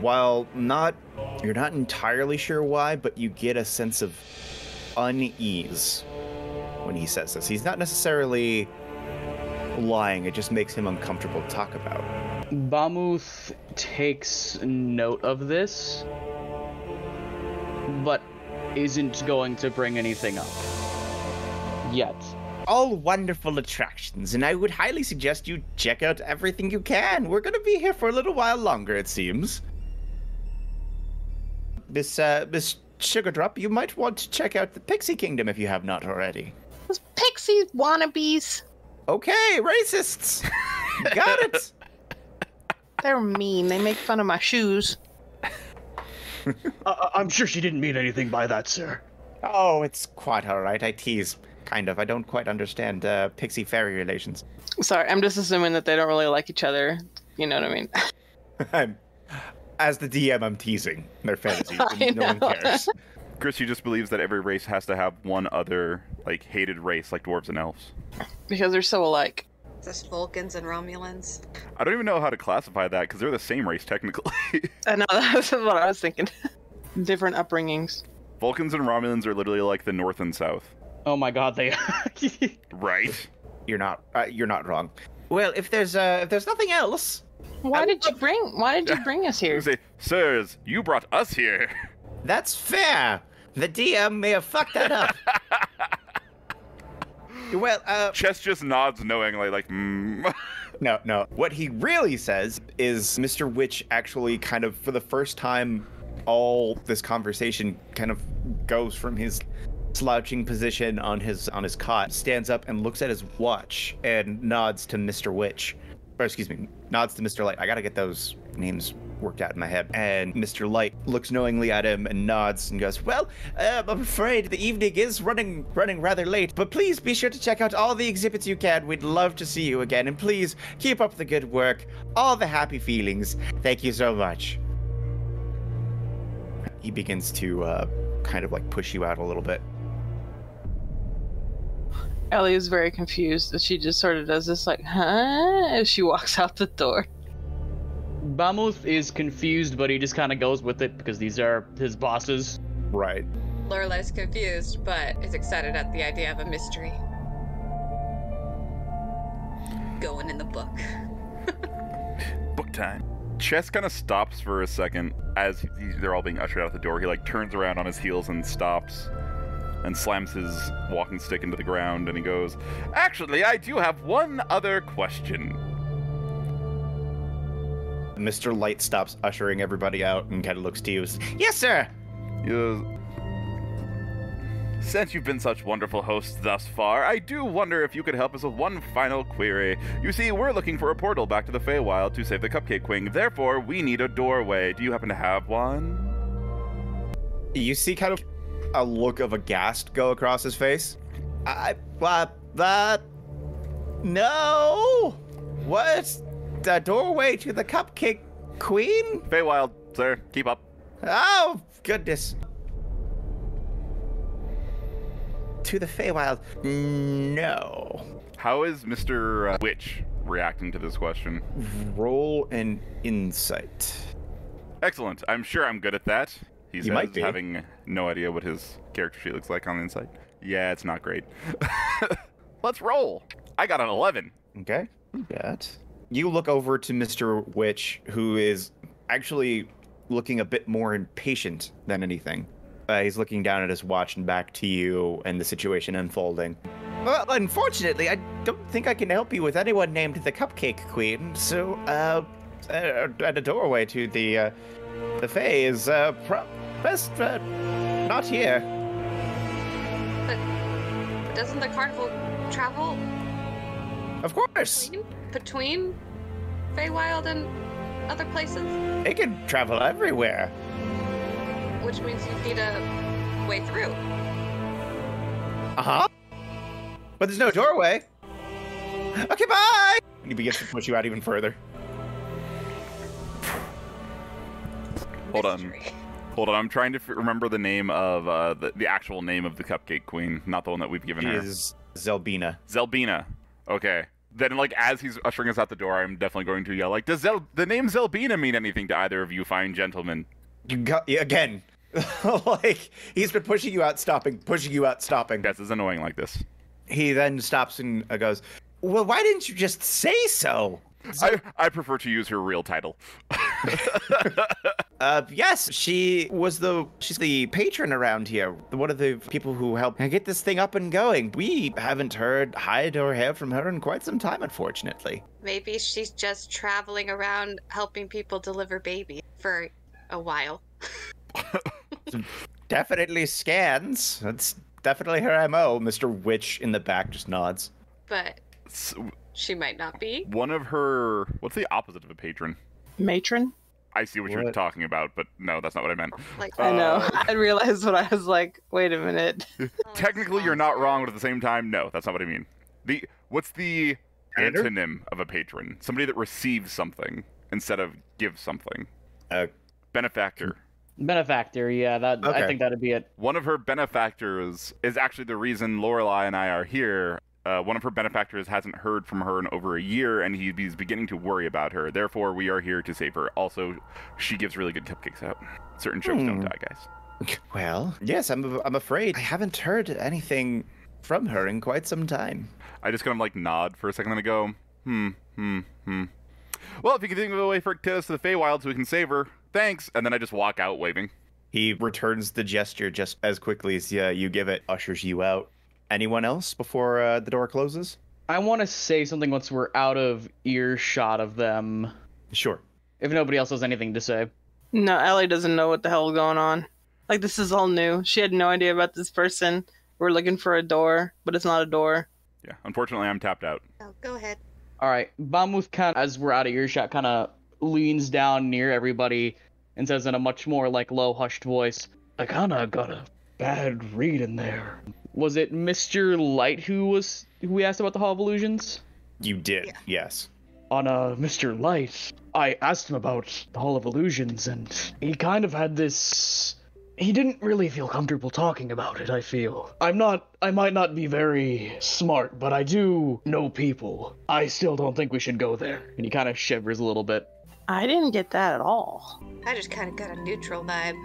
while not you're not entirely sure why, but you get a sense of unease when he says this. He's not necessarily lying, it just makes him uncomfortable to talk about. Bamuth takes note of this, but isn't going to bring anything up yet. all wonderful attractions, and I would highly suggest you check out everything you can. We're gonna be here for a little while longer, it seems. Miss, uh, Miss Sugardrop, you might want to check out the Pixie Kingdom if you have not already. Those pixie wannabes. Okay, racists! *laughs* Got it! They're mean. They make fun of my shoes. *laughs* Uh, I'm sure she didn't mean anything by that, sir. Oh, it's quite alright. I tease. Kind of. I don't quite understand uh, Pixie Fairy relations. Sorry, I'm just assuming that they don't really like each other. You know what I mean? *laughs* I'm, as the DM, I'm teasing their fantasies. I and no one cares. Chris, you just believes that every race has to have one other like hated race, like dwarves and elves. because they're so alike. Just Vulcans and Romulans. I don't even know how to classify that because they're the same race technically. *laughs* I know *laughs* that's what I was thinking. *laughs* Different upbringings. Vulcans and Romulans are literally like the North and South, Oh my god, they. Are. right? You're not. Uh, you're not wrong. Well, if there's uh, if there's nothing else, Why did you bring? Why did you bring us here? Say, sirs, you brought us here. That's fair. The DM may have fucked that up. *laughs* well, uh, Chess just nods knowingly, like, mm. *laughs* no, no. What he really says is Mr. Witch actually kind of, for the first time, all this conversation kind of goes from his slouching position on his on his cot, stands up and looks at his watch and nods to Mr. Witch. Or excuse me, nods to Mr. Light. I gotta get those names worked out in my head. And Mr. Light looks knowingly at him and nods and goes, "Well, uh, I'm afraid the evening is running running rather late, but please be sure to check out all the exhibits you can. We'd love to see you again, and please keep up the good work. All the happy feelings. Thank you so much." he begins to uh, kind of like push you out a little bit. Ellie is very confused. and She just sort of does this, like, huh? As she walks *laughs* out the door. Bamuth is confused, but he just kind of goes with it because these are his bosses. Right. Lorelai's confused, but is excited at the idea of a mystery. Going in the book. *laughs* Book time. Chess kind of stops for a second as he- they're all being ushered out the door. He like turns around on his heels and stops and slams his walking stick into the ground and he goes, Actually, I do have one other question. Mr. Light stops ushering everybody out and kind of looks to you. says, Yes, sir. Goes, Since you've been such wonderful hosts thus far, I do wonder if you could help us with one final query. You see, we're looking for a portal back to the Feywild to save the Cupcake Queen. Therefore, we need a doorway. Do you happen to have one? You see kind of a look of aghast go across his face. I, what, that? No! What? The doorway to the Cupcake Queen? Feywild, sir. Keep up. Oh, goodness. To the Feywild? No. How is Mr. Uh, Witch reacting to this question? Roll an insight. Excellent. I'm sure I'm good at that. He says, might be. having no idea what his character sheet looks like on the inside. Yeah, it's not great. *laughs* Let's roll. I got an 11. Okay. You got. You look over to Mr. Witch, who is actually looking a bit more impatient than anything. Uh, he's looking down at his watch and back to you and the situation unfolding. Well, unfortunately, I don't think I can help you with anyone named the Cupcake Queen. So, uh, uh at a doorway to the uh, the Fae is uh, pro- best uh, not here. But doesn't the carnival travel Of course, between, between Feywild and other places? it can travel everywhere. Which means you need a way through. Uh huh. But there's no doorway. Okay, bye. And he begins to push you out even further. *laughs* Hold on. Hold on. I'm trying to f- remember the name of uh, the, the actual name of the Cupcake Queen, not the one that we've given She her. is Zelbina. Zelbina. Okay. Then, like, as he's ushering us out the door, I'm definitely going to yell, like, does Zel- the name Zelbina mean anything to either of you fine gentlemen? You got again. *laughs* like he's been pushing you out, stopping, pushing you out, stopping. That's is annoying like this. He then stops and uh, goes, "Well, why didn't you just say so?" I, I prefer to use her real title. *laughs* Uh, yes, she was the she's the patron around here. One of the people who helped get this thing up and going. We haven't heard hide or hair from her in quite some time, unfortunately. Maybe she's just traveling around helping people deliver babies for a while. *laughs* Definitely scans. That's definitely her mo. Mister Witch in the back just nods. But S- she might not be. One of her. What's the opposite of a patron? Matron? I see what, you're talking about, but no, that's not what I meant. Like I know. Uh, *laughs* I realized what I was like, wait a minute. *laughs* Technically, you're not wrong, but at the same time, no, that's not what I mean. The what's the Pander? antonym of a patron? Somebody that receives something instead of gives something. Uh, Benefactor. Benefactor, yeah, that I think that'd be it. One of her benefactors is actually the reason Lorelai and I are here. Uh, one of her benefactors hasn't heard from her in over a year, and he, he's beginning to worry about her. Therefore, we are here to save her. Also, she gives really good cupcakes out. Certain jokes don't Hmm. die, guys. *laughs* well, yes, I'm. I'm afraid I haven't heard anything from her in quite some time. I just kind of like nod for a second and I go, hmm, hmm, hmm. Well, if you can think of a way for us to the Feywild so we can save her, thanks. And then I just walk out waving. He returns the gesture just as quickly as uh, you give it, ushers you out. Anyone else before uh, the door closes? I want to say something once we're out of earshot of them. Sure. If nobody else has anything to say. No, Ellie doesn't know what the hell is going on. Like, this is all new. She had no idea about this person. We're looking for a door, but it's not a door. Yeah, unfortunately, I'm tapped out. Oh, go ahead. All right, Bamuth kind of, as we're out of earshot, kind of leans down near everybody and says in a much more like low, hushed voice, "I kind of got a bad read in there." Was it Mister Light who was who we asked about the Hall of Illusions? You did, Yeah. yes. On uh, Mr. Light, I asked him about the Hall of Illusions, and he kind of had this he didn't really feel comfortable talking about it, I feel. I'm not I might not be very smart, but I do know people. I still don't think we should go there. And he kind of shivers a little bit. I didn't get that at all. I just kind of got a neutral vibe.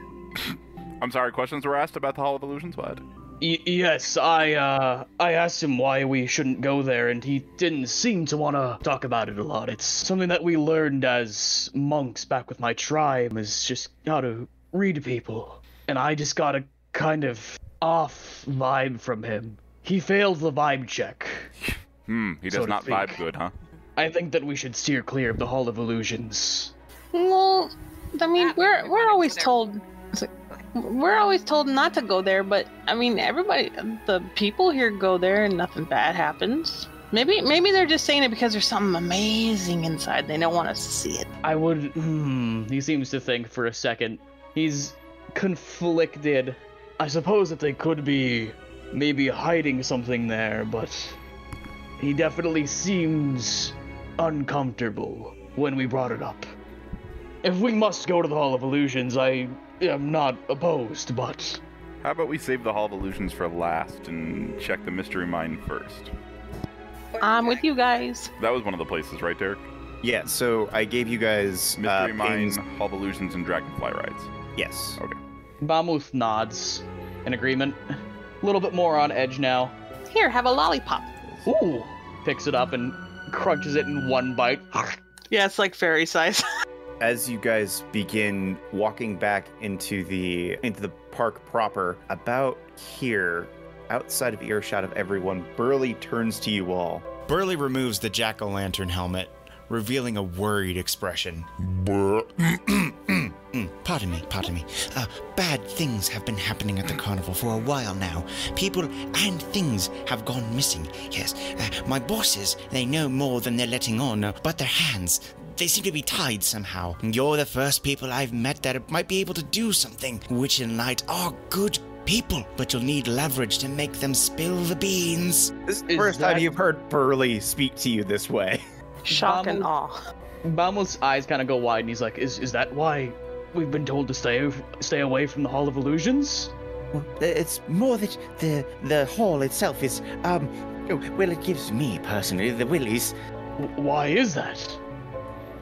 I'm sorry, questions were asked about the Hall of Illusions? What? Y- yes, I uh I asked him why we shouldn't go there and he didn't seem to want to talk about it a lot. It's something that we learned as monks back with my tribe is just how to read people. And I just got a kind of off vibe from him. He failed the vibe check. Hmm, he does So not vibe good, huh? I think that we should steer clear of the Hall of Illusions. Well, I mean, we're we we're always told it's like, we're always told not to go there, but I mean, everybody, the people here go there and nothing bad happens. Maybe maybe they're just saying it because there's something amazing inside. They don't want us to see it. I would. Hmm. He seems to think for a second. He's conflicted. I suppose that they could be maybe hiding something there, but he definitely seems uncomfortable when we brought it up. If we must go to the Hall of Illusions, I am not opposed, but How about we save the Hall of Illusions for last and check the Mystery Mine first? I'm with you guys. That was one of the places, right, Derek? Yeah, so I gave you guys uh, Mystery Mine, pings- Hall of Illusions, and Dragonfly rides. Yes. Okay. Bamuth nods in agreement. A little bit more on edge now. Here, have a lollipop. Ooh! Picks it up and crunches it in one bite. Yeah, it's like fairy size. *laughs* As you guys begin walking back into the into the park proper, about here, outside of earshot of everyone, Burly turns to you all. Burly removes the jack o' lantern helmet, revealing a worried expression. *clears throat* Pardon me, pardon me. Uh, bad things have been happening at the carnival for a while now. People and things have gone missing. Yes, uh, my bosses, they know more than they're letting on, uh, but their hands, they seem to be tied somehow. You're the first people I've met that might be able to do something. Witch and Light are good people, but you'll need leverage to make them spill the beans. This is the Is first time you've heard Burly speak to you this way. Shock and awe. Bamuth's eyes kind of go wide, and he's like, "Is is that why we've been told to stay stay away from the Hall of Illusions?" Well, it's more that the the hall itself is um well it gives me personally the willies. W- why is that?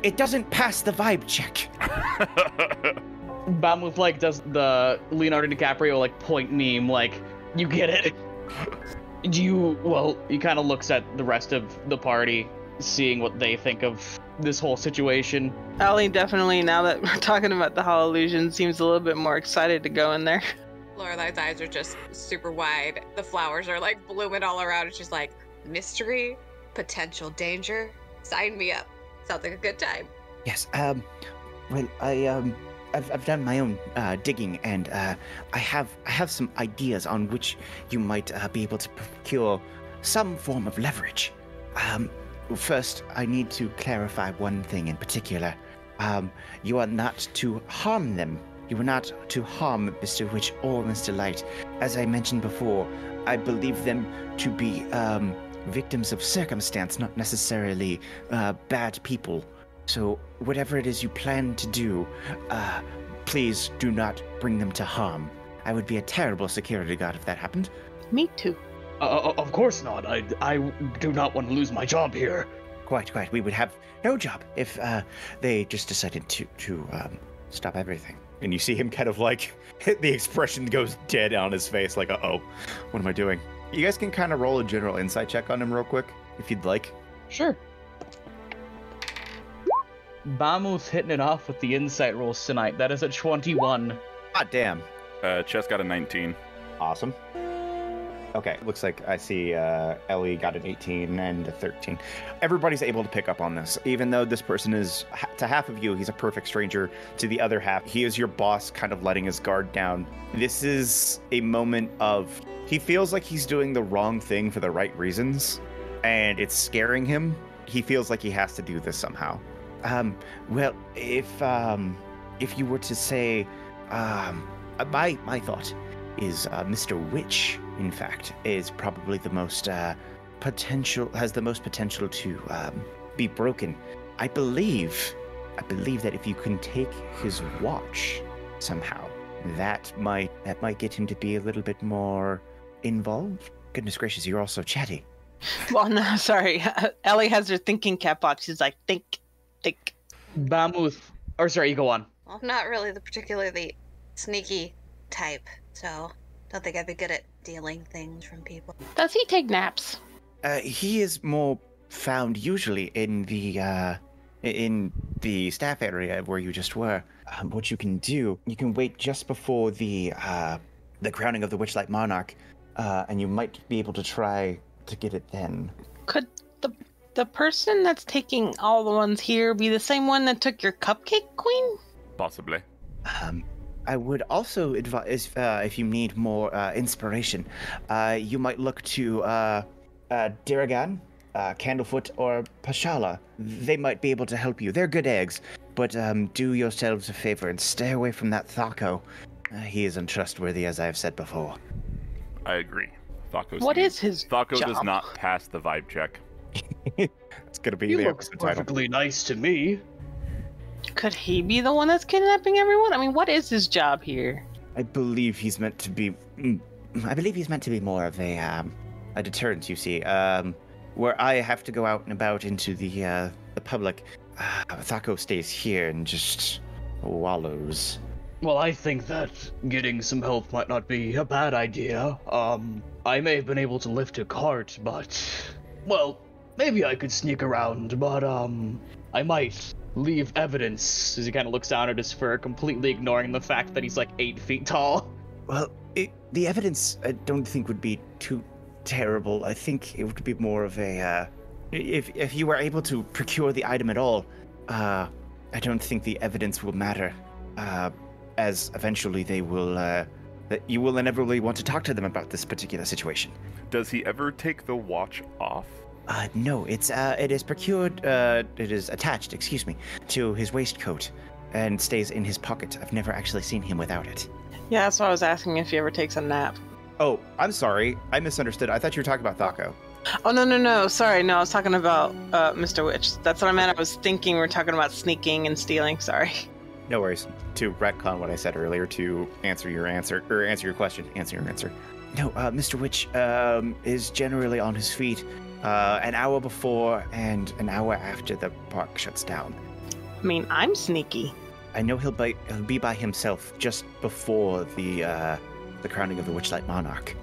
It doesn't pass the vibe check. *laughs* Bamuth like does the Leonardo DiCaprio like point meme, like, "You get it." *laughs* Do you? Well, he kind of looks at the rest of the party, seeing what they think of this whole situation. Ellie definitely, now that we're talking about the Hall Illusion, seems a little bit more excited to go in there. Lorelei's eyes are just super wide. The flowers are like blooming all around. and she's like, mystery, potential danger. Sign me up. Sounds like a good time. Yes. Um. Well, I um. I've, I've done my own uh, digging, and uh, I have I have some ideas on which you might uh, be able to procure some form of leverage. Um, first, I need to clarify one thing in particular. Um, you are not to harm them. You are not to harm Mr. Witch or Mr. Light. As I mentioned before, I believe them to be um, victims of circumstance, not necessarily uh, bad people. So, whatever it is you plan to do, uh, please do not bring them to harm. I would be a terrible security guard if that happened. Me too. Uh, of course not. I I do not want to lose my job here. Quite, quite. We would have no job if uh, they just decided to to um, stop everything. And you see him kind of like *laughs* the expression goes dead on his face, like, uh oh, what am I doing? You guys can kind of roll a general insight check on him real quick, if you'd like. Sure. Bamuth's hitting it off with the insight rolls tonight. That is a 21. God damn. Uh, Chess got a 19. Awesome. Okay, looks like I see uh, Ellie got an 18 and a 13. Everybody's able to pick up on this. Even though this person is, to half of you, he's a perfect stranger. To the other half, he is your boss, kind of letting his guard down. This is a moment of, he feels like he's doing the wrong thing for the right reasons, and it's scaring him. He feels like he has to do this somehow. Um, well, if um, if you were to say, um, uh, my my thought is uh, Mr. Witch, in fact, is probably the most uh, potential has the most potential to um, be broken. I believe, I believe that if you can take his watch somehow, that might that might get him to be a little bit more involved. Goodness gracious, you're also chatty. Well, no, *laughs* sorry. *laughs* Ellie has her thinking cap on. She's like, think, think. Bamuth, or sorry, you go on. Well, I'm not really the particularly sneaky type, so don't think I'd be good at stealing things from people. Does he take naps? Uh, he is more found usually in the uh, in the staff area where you just were. Um, what you can do, you can wait just before the uh, the crowning of the Witchlight Monarch, uh, and you might be able to try to get it then. Could the the person that's taking all the ones here be the same one that took your cupcake queen? Possibly. Um, I would also advise uh, if you need more uh, inspiration, uh, you might look to uh, uh, Diragan, uh, Candlefoot, or Pashala. They might be able to help you. They're good eggs, but um, do yourselves a favor and stay away from that Thaco. Uh, he is untrustworthy, as I have said before. I agree. Thako's What is his Thako does not pass the vibe check. *laughs* It's gonna be He the looks episode title. perfectly nice to me. Could he be the one that's kidnapping everyone? I mean, what is his job here? I believe he's meant to be. mm, I believe he's meant to be more of a um, a deterrent. You see, um, where I have to go out and about into the uh, the public, uh, Thako stays here and just wallows. Well, I think that getting some help might not be a bad idea. Um, I may have been able to lift a cart, but. Well, maybe I could sneak around, but, um. I might leave evidence as he kind of looks down at his fur, completely ignoring the fact that he's like eight feet tall. Well, it, the evidence I don't think would be too terrible. I think it would be more of a uh, if if you were able to procure the item at all. Uh, I don't think the evidence will matter, uh, as eventually they will. Uh, that you will inevitably want to talk to them about this particular situation. Does he ever take the watch off? Uh, no, it's uh, it is procured. Uh, it is attached, excuse me, to his waistcoat, and stays in his pocket. I've never actually seen him without it. Yeah, that's why I was asking if he ever takes a nap. Oh, I'm sorry. I misunderstood. I thought you were talking about Thaco. Oh no no no! Sorry, no, I was talking about uh, Mr. Witch. That's what I meant. I was thinking we are talking about sneaking and stealing. Sorry. No worries. To retcon what I said earlier, to answer your answer or answer your question, answer your answer. No, uh, Mr. Witch um, is generally on his feet uh, an hour before and an hour after the park shuts down. I mean, I'm sneaky. I know he'll be, he'll be by himself just before the uh, the crowning of the Witchlight Monarch.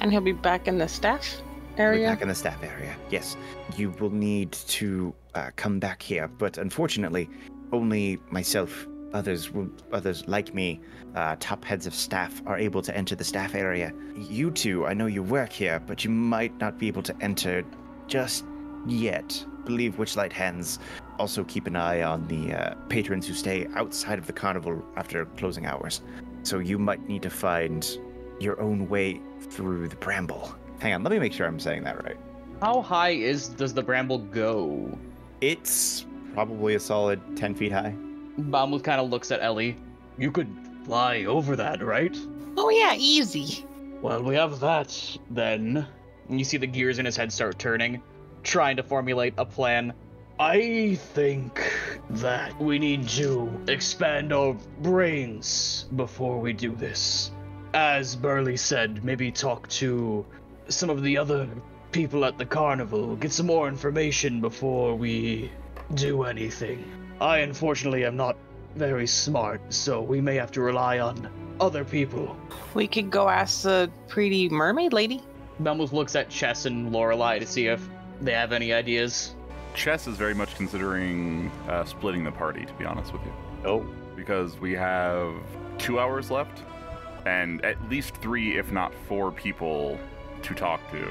And he'll be back in the staff area. back in the staff area. Yes, you will need to uh, come back here, but unfortunately, only myself, others will, others like me, uh, top heads of staff are able to enter the staff area. You two, I know you work here, but you might not be able to enter just yet. Believe Witchlight Hands also keep an eye on the uh, patrons who stay outside of the carnival after closing hours. So you might need to find your own way through the bramble. Hang on, let me make sure I'm saying that right. How high is does the bramble go? It's probably a solid 10 feet high. Bamuth kind of looks at Ellie. You could fly over that, right? Oh yeah, easy. Well, we have that then. And you see the gears in his head start turning, trying to formulate a plan. I think that we need to expand our brains before we do this. As Burly said, maybe talk to some of the other people at the carnival, get some more information before we do anything. I unfortunately am not very smart, so we may have to rely on other people. We could go ask the pretty mermaid lady. Bamuth looks at Chess and Lorelei to see if they have any ideas. Chess is very much considering uh, splitting the party, to be honest with you. Oh, because we have two hours left and at least three, if not four people to talk to.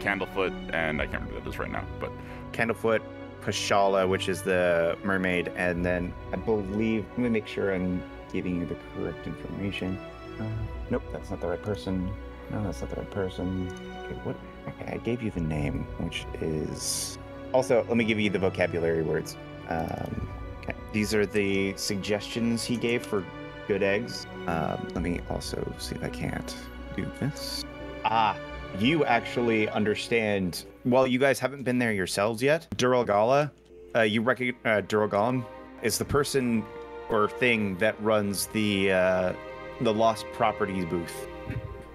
Candlefoot and I can't remember who that is right now, but Candlefoot, Pashala, which is the mermaid, and then I believe, let me make sure I'm giving you the correct information. Uh, nope, that's not the right person. No, that's not the right person. Okay, what? Okay, I gave you the name, which is. Also, let me give you the vocabulary words. Um, okay, these are the suggestions he gave for good eggs. Um, let me also see if I can't do this. Ah, you actually understand. Well, you guys haven't been there yourselves yet. Duralgala, uh, you recognize uh, Duralgalam is the person or thing that runs the uh, the Lost Properties booth.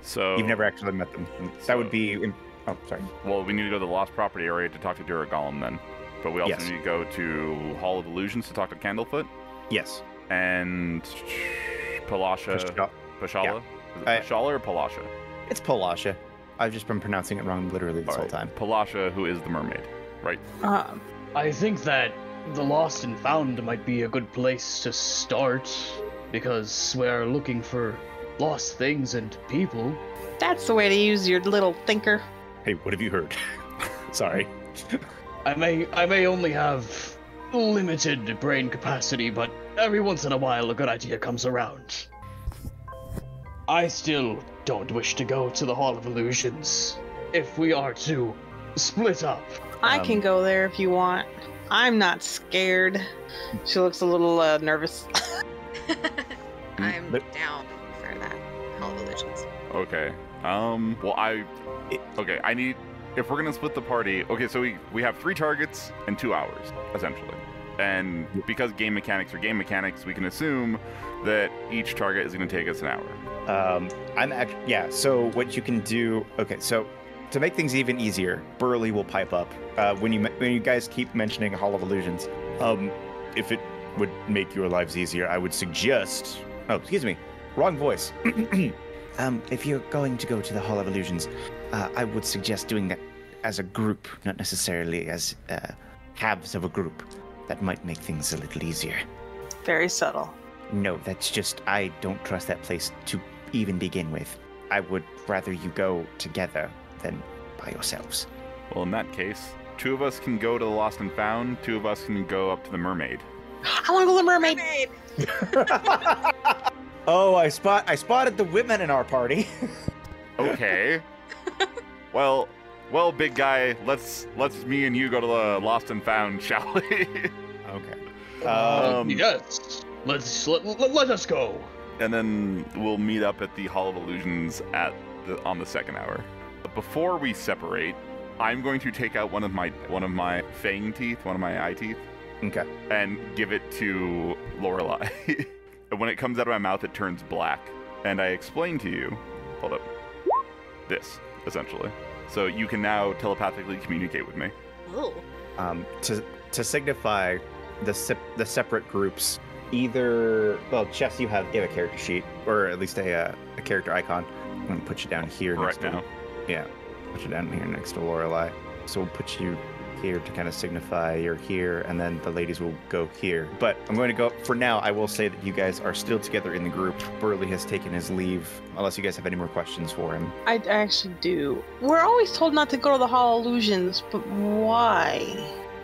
So You've never actually met them. That would be. in- Oh, sorry. Well, we need to go to the Lost Property area to talk to Duragolem then. But we also Yes. need to go to Hall of Illusions to talk to Candlefoot Yes. and Palasha. Pasha- Pashala? Is it Pashala or Palasha? It's Polasha. I've just been pronouncing it wrong literally this whole Alright, time. Palasha, who is the mermaid, right? Um, I think that the Lost and Found might be a good place to start because we're looking for lost things and people. that's the way to use your little thinker. Hey, what have you heard? *laughs* sorry. I may I may only have limited brain capacity, but every once in a while a good idea comes around. I still don't wish to go to the Hall of Illusions. If we are to split up, I Um, can go there if you want. I'm not scared. She looks a little uh, nervous. *laughs* *laughs* I'm but- down for that. Hall of Illusions. Okay. Um. Well, I. Okay. I need. If we're gonna split the party, okay. So we we have three targets and two hours essentially, and because game mechanics are game mechanics, we can assume that each target is gonna take us an hour. Um, I'm actually yeah. So what you can do? Okay, so to make things even easier, Burly will pipe up uh, when you when you guys keep mentioning Hall of Illusions. Um, if it would make your lives easier, I would suggest. Oh, excuse me, wrong voice. *clears throat* um, if you're going to go to the Hall of Illusions, uh, I would suggest doing that as a group, not necessarily as uh, halves of a group. That might make things a little easier. Very subtle. No, that's just I don't trust that place to even begin with. I would rather you go together than by yourselves. Well, in that case, two of us can go to the Lost and Found. Two of us can go up to the Mermaid. I want to go to the mermaid. Mermaid! *laughs* oh, I spot I spotted the women in our party. *laughs* Okay. *laughs* well, well, big guy. Let's let's me and you go to the Lost and Found, *laughs* shall we? okay. uh, Um, yes, let's let, let, let us go. and then we'll meet up at the Hall of Illusions at the on the second hour. But before we separate, I'm going to take out one of my one of my fang teeth, one of my eye teeth, Okay. and give it to Lorelai. And when it comes out of my mouth, it turns black. And I explain to you, hold up, this essentially. So you can now telepathically communicate with me. Ooh. Um, to to signify the sep- the separate groups, either well, Chess, you have you have a character sheet or at least a uh, a character icon. I'm gonna put you down here next Right to now. Yeah, put you down here next to Lorelai. So we'll put you here to kind of signify you're here, and then the ladies will go here. But I'm going to go for now. I will say that you guys are still together in the group. Burly has taken his leave, unless you guys have any more questions for him. I I actually do. We're always told not to go to the Hall of Illusions, but why?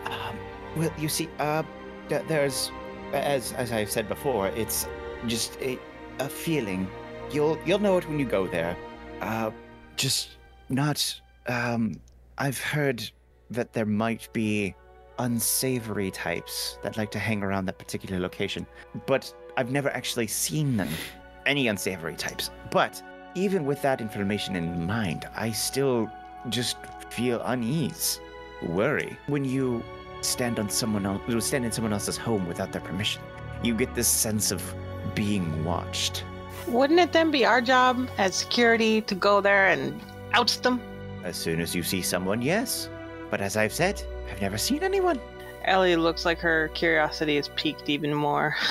Um, well, you see, uh, there's, as as I've said before, it's just a, a feeling. You'll you'll know it when you go there. Uh, just not. Um, I've heard that there might be unsavory types that like to hang around that particular location, but I've never actually seen them. Any unsavory types, but even with that information in mind, I still just feel unease, worry when you stand on someone else, stand in someone else's home without their permission. You get this sense of being watched. Wouldn't it then be our job as security to go there and oust them? As soon as you see someone, yes. But as I've said, I've never seen anyone. Ellie looks like her curiosity is piqued even more. *laughs*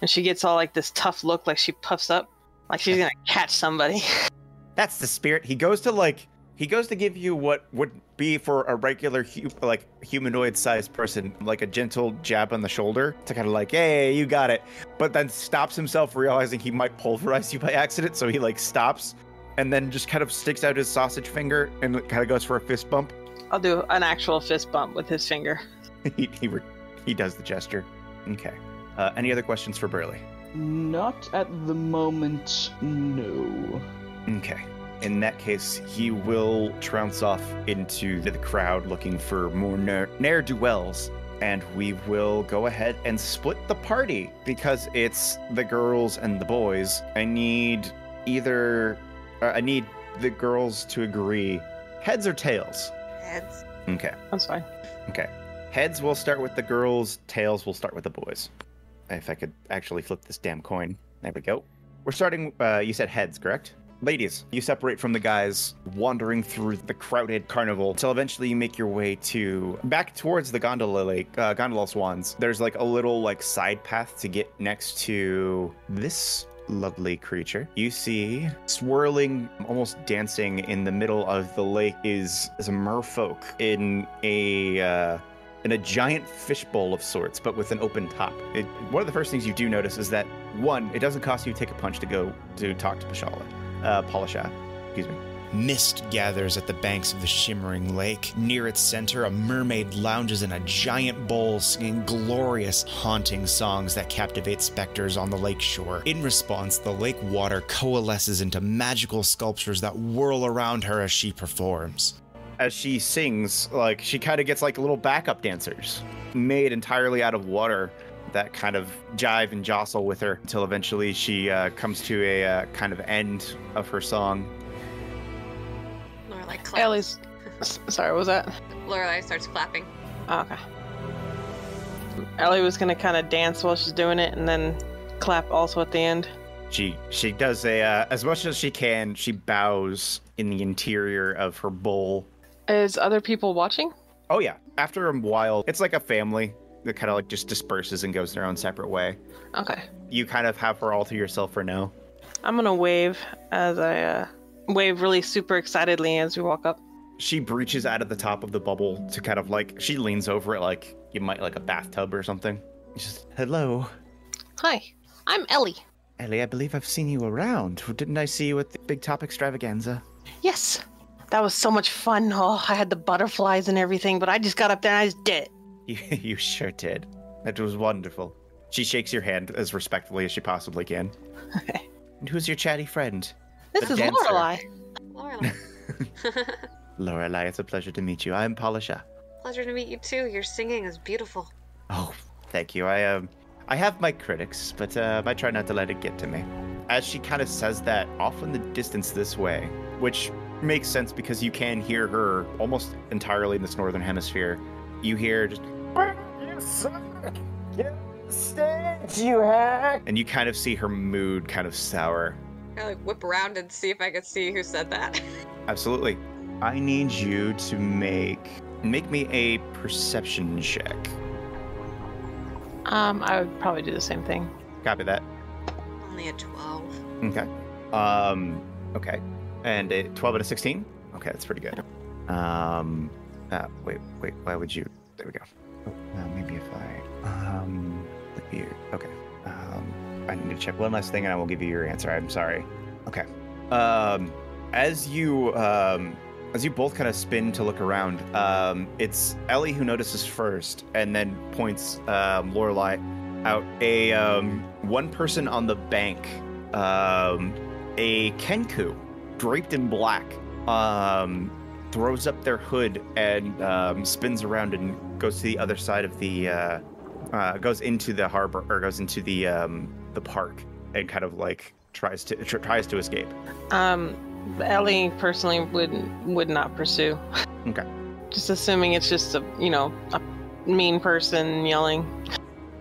And she gets all like this tough look, like she puffs up, like she's gonna catch somebody. *laughs* That's the spirit. He goes to like he goes to give you what would be for a regular hu- like humanoid-sized person, like a gentle jab on the shoulder to kind of like, hey, you got it. But then stops himself, realizing he might pulverize you by accident, so he like stops and then just kind of sticks out his sausage finger and kind of goes for a fist bump. I'll do an actual fist bump with his finger. *laughs* he he, re- he does the gesture. Okay. Uh, any other questions for Burly? Not at the moment, no. Okay. In that case, he will trounce off into the crowd looking for more ne'er do wells. And we will go ahead and split the party because it's the girls and the boys. I need either. Uh, I need the girls to agree heads or tails. Heads. Okay. That's fine. Okay. Heads will start with the girls, tails will start with the boys. If I could actually flip this damn coin. There we go. we're starting. Uh, you said heads, correct? Ladies, you separate from the guys wandering through the crowded carnival until eventually you make your way to back towards the gondola lake, uh, gondola swans. There's like a little like side path to get next to this lovely creature. You see swirling, almost dancing in the middle of the lake is, is a merfolk in a uh, in a giant fishbowl of sorts, but with an open top. It, one of the first things you do notice is that one, it doesn't cost you to take a punch to go to talk to Pashala, uh, Palasha. Excuse me. Mist gathers at the banks of the shimmering lake. Near its center, a mermaid lounges in a giant bowl, singing glorious, haunting songs that captivate specters on the lake shore. In response, the lake water coalesces into magical sculptures that whirl around her as she performs. As she sings, like she kind of gets like little backup dancers made entirely out of water that kind of jive and jostle with her until eventually she uh, comes to a uh, kind of end of her song. Lorelai claps. Ellie's. Sorry, what was that? Lorelai starts clapping. Oh, okay. Ellie was gonna kind of dance while she's doing it, and then clap also at the end. She she does a uh, as much as she can. She bows in the interior of her bowl. Is other people watching? Oh yeah. After a while, it's like a family that kind of like just disperses and goes their own separate way. Okay. You kind of have her all to yourself for now. I'm gonna wave as I uh, wave really super excitedly as we walk up. She breaches out of the top of the bubble to kind of like she leans over it like you might like a bathtub or something. Just hello, Hi, I'm Ellie. Ellie. I believe I've seen you around. Didn't I see you at the Big Top Extravaganza? Yes, that was so much fun. Oh, I had the butterflies and everything, but I just got up there and I was dead. *laughs* You, you sure did. That was wonderful. She shakes your hand as respectfully as she possibly can. *laughs* And who's your chatty friend? This is dancer. Lorelai. Lorelai. *laughs* Lorelai, it's a pleasure to meet you. I'm Palasha. Pleasure to meet you too. Your singing is beautiful. Oh, thank you. I um, I have my critics, but uh, I try not to let it get to me. As she kind of says that, off in the distance this way, which makes sense because you can hear her almost entirely in this northern hemisphere. You hear just. You suck! Get off stage, you hack! And you kind of see her mood kind of sour. I like whip around and see if I could see who said that. *laughs* Absolutely. I need you to make make me a perception check. Um, I would probably do the same thing. Copy that. Only a 12. Okay. Um. Okay. And a twelve out of sixteen. Okay, that's pretty good. Um. Uh, wait. Wait. Why would you? There we go. Oh, uh, maybe if I. Um. let you- Okay. I need to check one last thing, and I will give you your answer. I'm sorry. Okay. Um. As you um. As you both kind of spin to look around, um, it's Ellie who notices first, and then points um, Lorelai out. A um, one person on the bank um, a Kenku draped in black um, throws up their hood and um, spins around and goes to the other side of the uh, uh, goes into the harbor or goes into the um, the park and kind of like tries to tr- tries to escape. Um, Ellie personally would would not pursue. Okay. Just assuming it's just a you know a mean person yelling.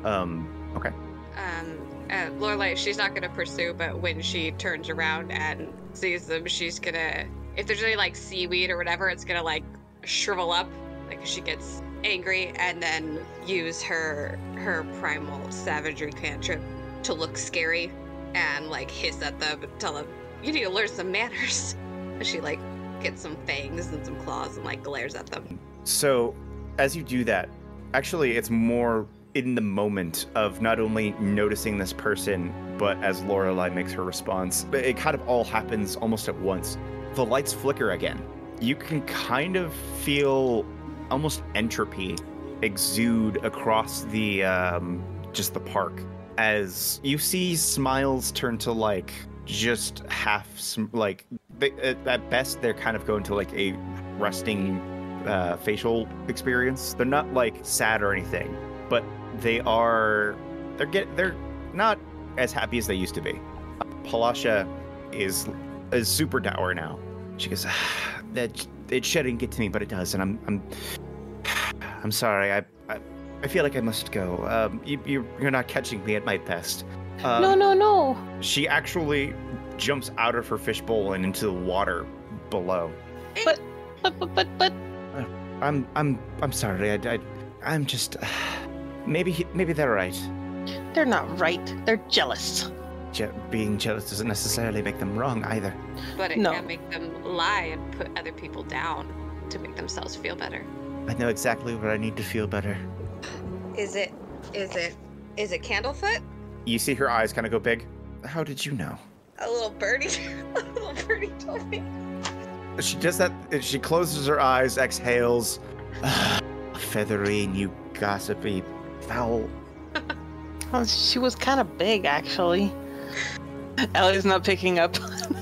Um, okay. Um, uh, Lorelai, she's not gonna pursue, but when she turns around and sees them, she's gonna, if there's any like seaweed or whatever, it's gonna like shrivel up, like she gets angry, and then use her her primal savagery cantrip to look scary and like hiss at them and tell them, "You need to learn some manners." *laughs* And she like gets some fangs and some claws and like glares at them. So, as you do that, actually, it's more in the moment of not only noticing this person, but as Lorelai makes her response, it kind of all happens almost at once. The lights flicker again. You can kind of feel almost entropy exude across the um, just the park as you see smiles turn to like just half sm- like they, at at best they're kind of going to like a resting uh, facial experience. They're not like sad or anything, but they are they're get they're not as happy as they used to be. Palasha is is super dour now. She goes, "Ah, that it shouldn't get to me, but it does, and I'm I'm *sighs* I'm sorry. I I, I feel like I must go. Um, you, you you're not catching me at my best. Um, no, no, no. she actually jumps out of her fishbowl and into the water below. But but but but but. I'm I'm I'm sorry. I, I I'm just maybe he- maybe they're right. they're not right. They're jealous. Je- being jealous doesn't necessarily make them wrong either. But it No. can make them lie and put other people down to make themselves feel better. I know exactly what I need to feel better. Is it? Is it? Is it Candlefoot? You see her eyes kind of go big. How did you know? A little birdie. *laughs* a little birdie told me. She does that. She closes her eyes, exhales. *sighs* Feathery, you gossipy, foul. Oh, *laughs* she was kind of big, actually. *laughs* Ellie's not picking up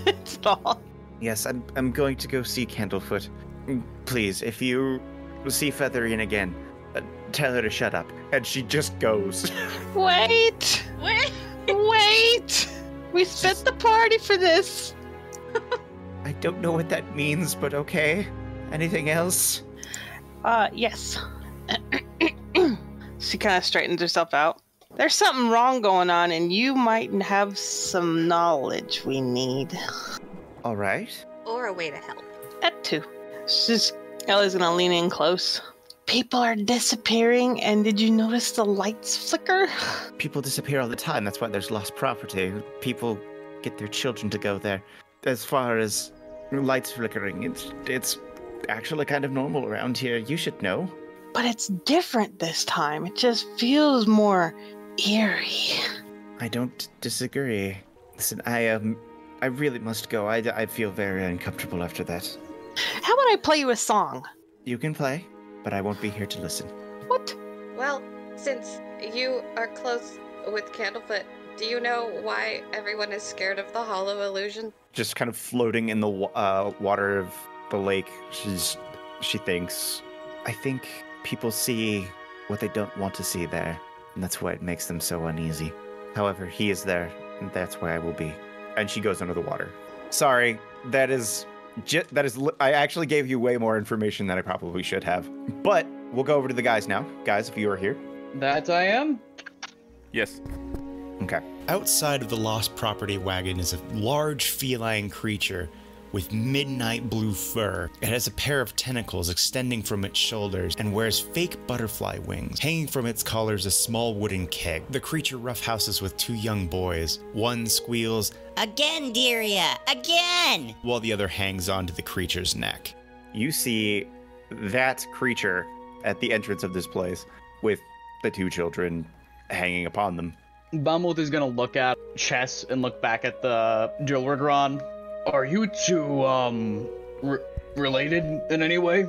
at all. Yes, I'm I'm going to go see Candlefoot. Mm, Please, if you see Featherian again, uh, tell her to shut up. And she just goes. *laughs* Wait! Wait. Wait! We spent the party for this. *laughs* I don't know what that means, but okay. Anything else? Uh, yes. *clears throat* she kind of straightens herself out. There's something wrong going on, and you might have some knowledge we need. All right. Or a way to help. That too. She's Ellie's gonna lean in close. People are disappearing, and did you notice the lights flicker? *sighs* People disappear all the time. That's why there's lost property. People get their children to go there. As far as lights flickering, it's it's actually kind of normal around here. You should know. But it's different this time. It just feels more eerie. I don't disagree. Listen, I um, I really must go. I, I feel very uncomfortable after that. How about I play you a song? You can play, but I won't be here to listen. What? Well, since you are close with Candlefoot, do you know why everyone is scared of the hollow illusion? just kind of floating in the uh, water of the lake. She's, she thinks. I think people see what they don't want to see there, and that's why it makes them so uneasy. However, he is there, and that's where I will be. and she goes under the water. Sorry, that is ju- that is. Li- I actually gave you way more information than I probably should have. But we'll go over to the guys now. Guys, if you are here, That I am. Yes. okay. Outside of the lost property wagon is a large feline creature with midnight blue fur. It has a pair of tentacles extending from its shoulders and wears fake butterfly wings. Hanging from its collar is a small wooden keg. The creature roughhouses with two young boys. One squeals Again, Deria, again! while the other hangs onto the creature's neck. You see that creature at the entrance of this place with the two children hanging upon them. Bamuth is gonna look at Chess and look back at the Drillregron. Are you two, um, re- related in any way?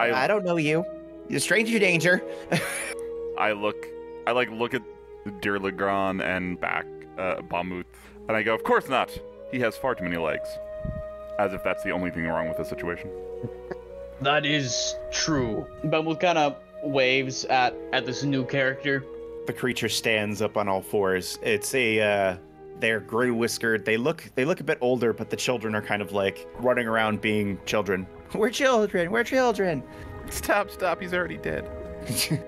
I, I don't know you. You're stranger danger. *laughs* I look, I like look at Dear Legrand and back uh, Bamuth, and I go, of course not. He has far too many legs. As if that's the only thing wrong with the situation. *laughs* That is true. Bamuth kind of waves at at this new character. the creature stands up on all fours. It's a uh, they're gray whiskered. They look they look a bit older, but the children are kind of like running around being children. *laughs* We're children. We're children. Stop, stop. He's already dead. *laughs*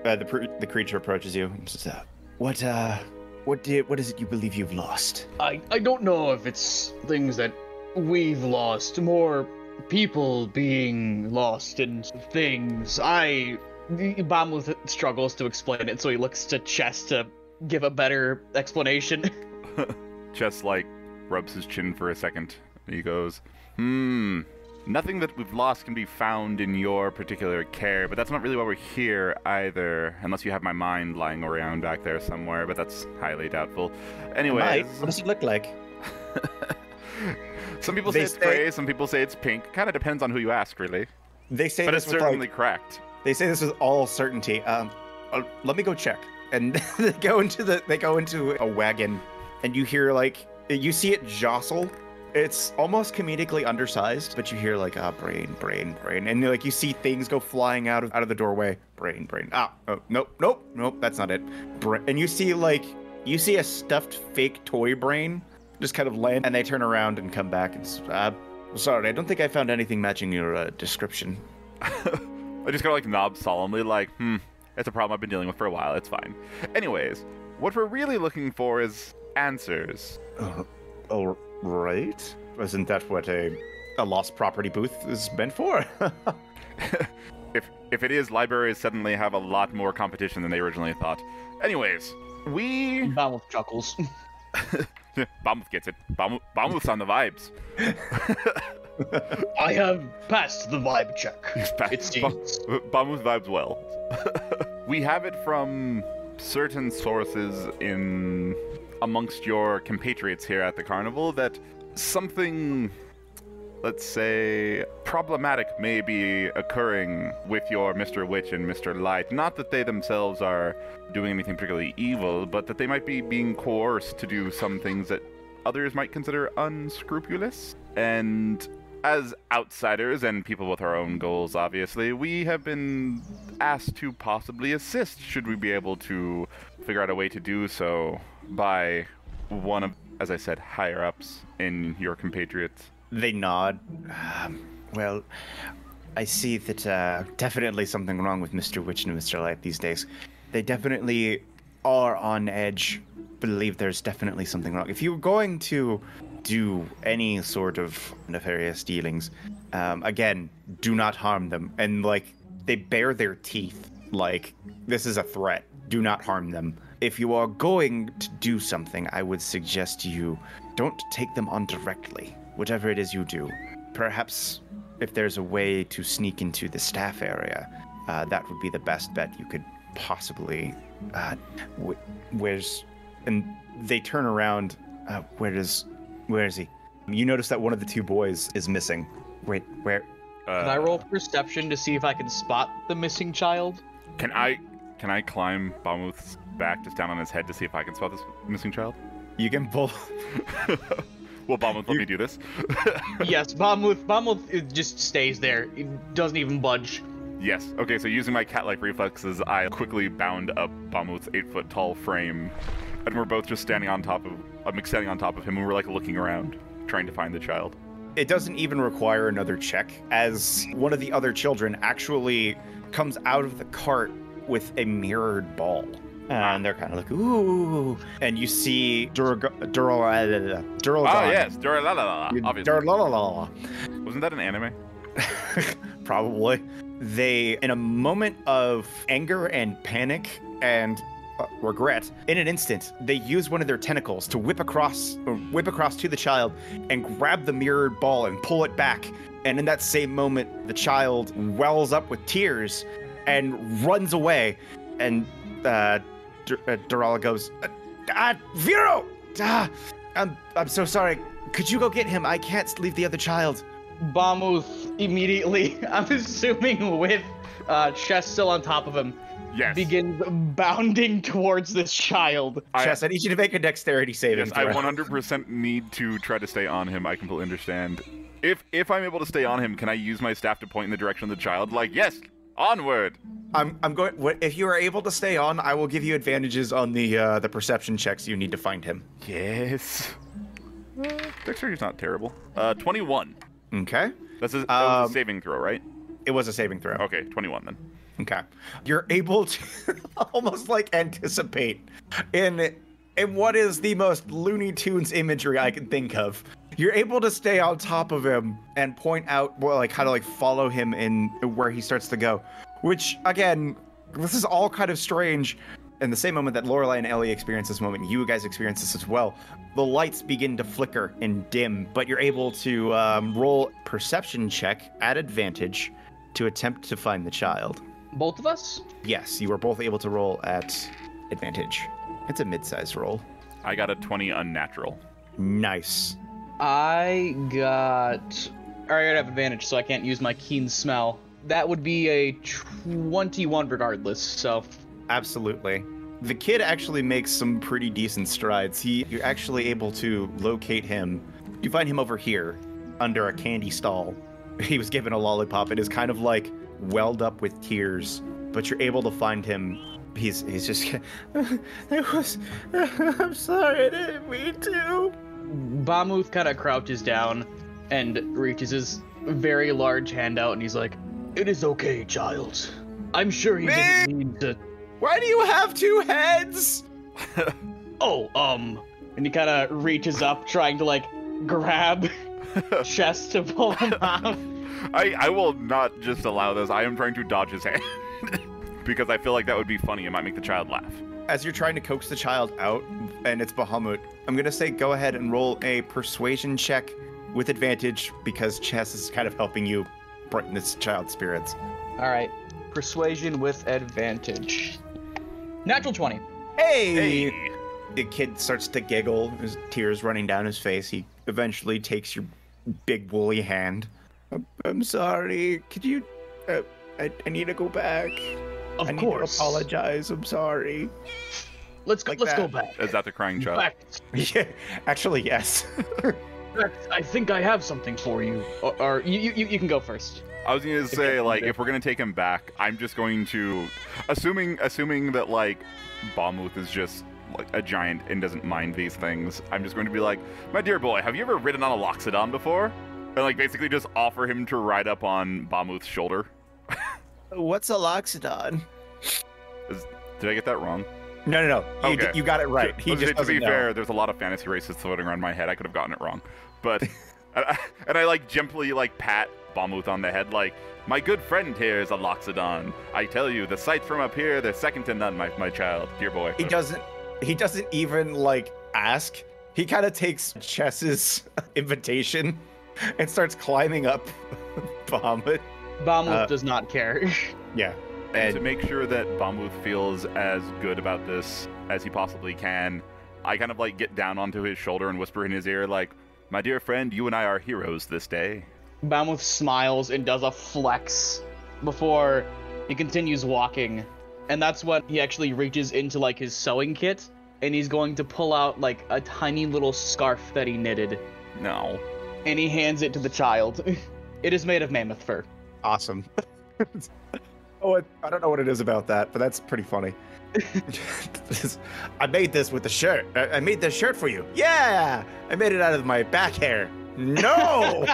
Uh, the pr- the creature approaches you. and says, uh, What uh, what did what is it you believe you've lost? I I don't know if it's things that we've lost, more people being lost in things. I Bamuth struggles to explain it, so he looks to Chess to give a better explanation. *laughs* Chess like rubs his chin for a second. He goes, "Hmm. Nothing that we've lost can be found in your particular care, but that's not really why we're here either. Unless you have my mind lying around back there somewhere, but that's highly doubtful. Anyway. What does it look like? *laughs* some people They say it's say- gray, some people say it's pink. Kind of depends on who you ask, really. They say But this it's certainly like cracked. they say this with all certainty. Um, uh, let me go check. And *laughs* they go into the they go into a wagon, and you hear like you see it jostle. It's almost comedically undersized, but you hear like ah brain, brain, brain, and like you see things go flying out of out of the doorway. Brain, brain. Ah, oh, nope, nope, nope. That's not it. Bra- and you see like you see a stuffed fake toy brain just kind of land, and they turn around and come back. And uh, sorry, I don't think I found anything matching your uh, description. *laughs* I just kind of like nod solemnly, like, hmm, it's a problem I've been dealing with for a while. It's fine. Anyways, what we're really looking for is answers. Uh, All right. Isn't that what a a lost property booth is meant for? *laughs* if if it is, libraries suddenly have a lot more competition than they originally thought. Anyways, we Bamuth chuckles. *laughs* Bombooth gets it. Bomb- Bombooth's on the vibes. *laughs* I have passed the vibe check. Ba- It seems. Ba- vibes well. we have it from certain sources in amongst your compatriots here at the carnival that something let's say problematic may be occurring with your Mr. Witch and Mr. Light. Not that they themselves are doing anything particularly evil, but that they might be being coerced to do some things that others might consider unscrupulous. And as outsiders and people with our own goals, obviously, we have been asked to possibly assist should we be able to figure out a way to do so by one of, as I said, higher ups in your compatriots. they nod. Um, well, I see that uh, definitely something wrong with Mr. Witch and Mr. Light these days. They definitely are on edge. Believe there's definitely something wrong. If you're going to do any sort of nefarious dealings, um, again, do not harm them. And like, they bare their teeth. Like, this is a threat. Do not harm them. If you are going to do something, I would suggest you don't take them on directly, whatever it is you do. Perhaps if there's a way to sneak into the staff area, uh, that would be the best bet you could possibly. Uh, wh- where's. And they turn around. Uh, where does. Where is he? You notice that one of the two boys is missing. Wait, where? Uh, Can I roll perception to see if I can spot the missing child? Can I can I climb Bamuth's back just down on his head to see if I can spot this missing child? You can pull. *laughs* Will Bamuth let me do this? *laughs* yes, Bamuth. Bamuth it just stays there. It doesn't even budge. yes. Okay, so using my cat-like reflexes, I quickly bound up Bamuth's eight-foot-tall frame, and we're both just standing on top of. I'm standing on top of him, and we're like looking around, trying to find the child. It doesn't even require another check, as one of the other children actually comes out of the cart with a mirrored ball. And they're kind of like, ooh. And you see Durga- Duralgon. Oh yes, Duralala, obviously. Duralala. Wasn't that an anime? *laughs* Probably. They, in a moment of anger and panic and uh, regret, in an instant, they use one of their tentacles to whip across, whip across to the child, and grab the mirrored ball and pull it back. And in that same moment, the child wells up with tears and runs away. And uh, Dur- uh, Durala goes, uh, "Ah, Vero! Ah, I'm, I'm so sorry. Could you go get him? I can't leave the other child." Bamuth immediately, *laughs* I'm assuming with uh, Chess still on top of him, Yes. begins bounding towards this child. I- Chess, I need you to make a dexterity saving Yes, I 100% need to try to stay on him. I completely understand. If if I'm able to stay on him, can I use my staff to point in the direction of the child? Like, yes, onward. I'm I'm going. If you are able to stay on, I will give you advantages on the uh, the perception checks you need to find him. Yes. Dexterity's not terrible. Uh, 21. Okay. That's a, that Um, a saving throw, right? It was a saving throw. Okay, 21 then. Okay. You're able to *laughs* almost like anticipate in in what is the most Looney Tunes imagery I can think of. You're able to stay on top of him and point out well like how to like follow him in where he starts to go. Which again, this is all kind of strange. In the same moment that Lorelai and Ellie experience this moment, you guys experience this as well. The lights begin to flicker and dim, but you're able to um, roll perception check at advantage to attempt to find the child. Both of us? Yes, you were both able to roll at advantage. It's a mid-sized roll. I got a 20 unnatural. Nice. I got. Alright, I have advantage, so I can't use my keen smell. That would be a 21 regardless, so. Absolutely. The kid actually makes some pretty decent strides. He you're actually able to locate him. You find him over here under a candy stall. *laughs* He was given a lollipop and is kind of like welled up with tears, but you're able to find him. He's he's just *laughs* it was *laughs* I'm sorry, I didn't mean to. Bamuth kind of crouches down and reaches his very large hand out, and he's like, It is okay, child. I'm sure he didn't mean to. Why do you have two heads? *laughs* Oh, um, and he kind of reaches up, trying to like grab *laughs* Chess to pull him *laughs* out. I, I will not just allow this. I am trying to dodge his hand. because I feel like that would be funny. It might make the child laugh. As you're trying to coax the child out, and it's Bamuth, I'm gonna say go ahead and roll a persuasion check with advantage because Chess is kind of helping you brighten this child's spirits. All right, persuasion with advantage. Natural twenty. Hey! The kid starts to giggle, his tears running down his face. He eventually takes your big woolly hand. I'm, I'm sorry. Could you? Uh, I, I need to go back. Of I need course. to apologize. I'm sorry. Let's go. Like let's go back. Is that the crying child? fact, *laughs* Yeah, actually, yes. *laughs* I think I have something for you. Or, or you, you, you can go first. I was gonna say want like if we're gonna take him back, I'm just going to, assuming assuming that like Bamuth is just like a giant and doesn't mind these things. I'm just going to be like, my dear boy, have you ever ridden on a Loxodon before? And like basically just offer him to ride up on Bamuth's shoulder. *laughs* What's a loxodon? Did I get that wrong? No, no, no. You, Okay. you got it right. To- He just gonna say, to be know. fair, there's a lot of fantasy races floating around my head. I could have gotten it wrong, but *laughs* *laughs* and I, and I like gently like pat Bamuth on the head, like my good friend here is a Loxodon. I tell you, the sights from up here, they're second to none, my my child, dear boy. He doesn't. He doesn't even like ask. He kind of takes Chess's *laughs* invitation and starts climbing up Bamuth. Bamuth Uh, does not care. *laughs* Yeah. And to make sure that Bamuth feels as good about this as he possibly can, I kind of like get down onto his shoulder and whisper in his ear, like, "My dear friend, you and I are heroes this day." Bamuth smiles and does a flex before he continues walking. And that's when he actually reaches into like his sewing kit and he's going to pull out like a tiny little scarf that he knitted No. and he hands it to the child. *laughs* it is made of mammoth fur. Awesome. *laughs* oh, it- I don't know what it is about that, but that's pretty funny. *laughs* *laughs* I made this with the shirt. I, I made this shirt for you. Yeah, I made it out of my back hair. No.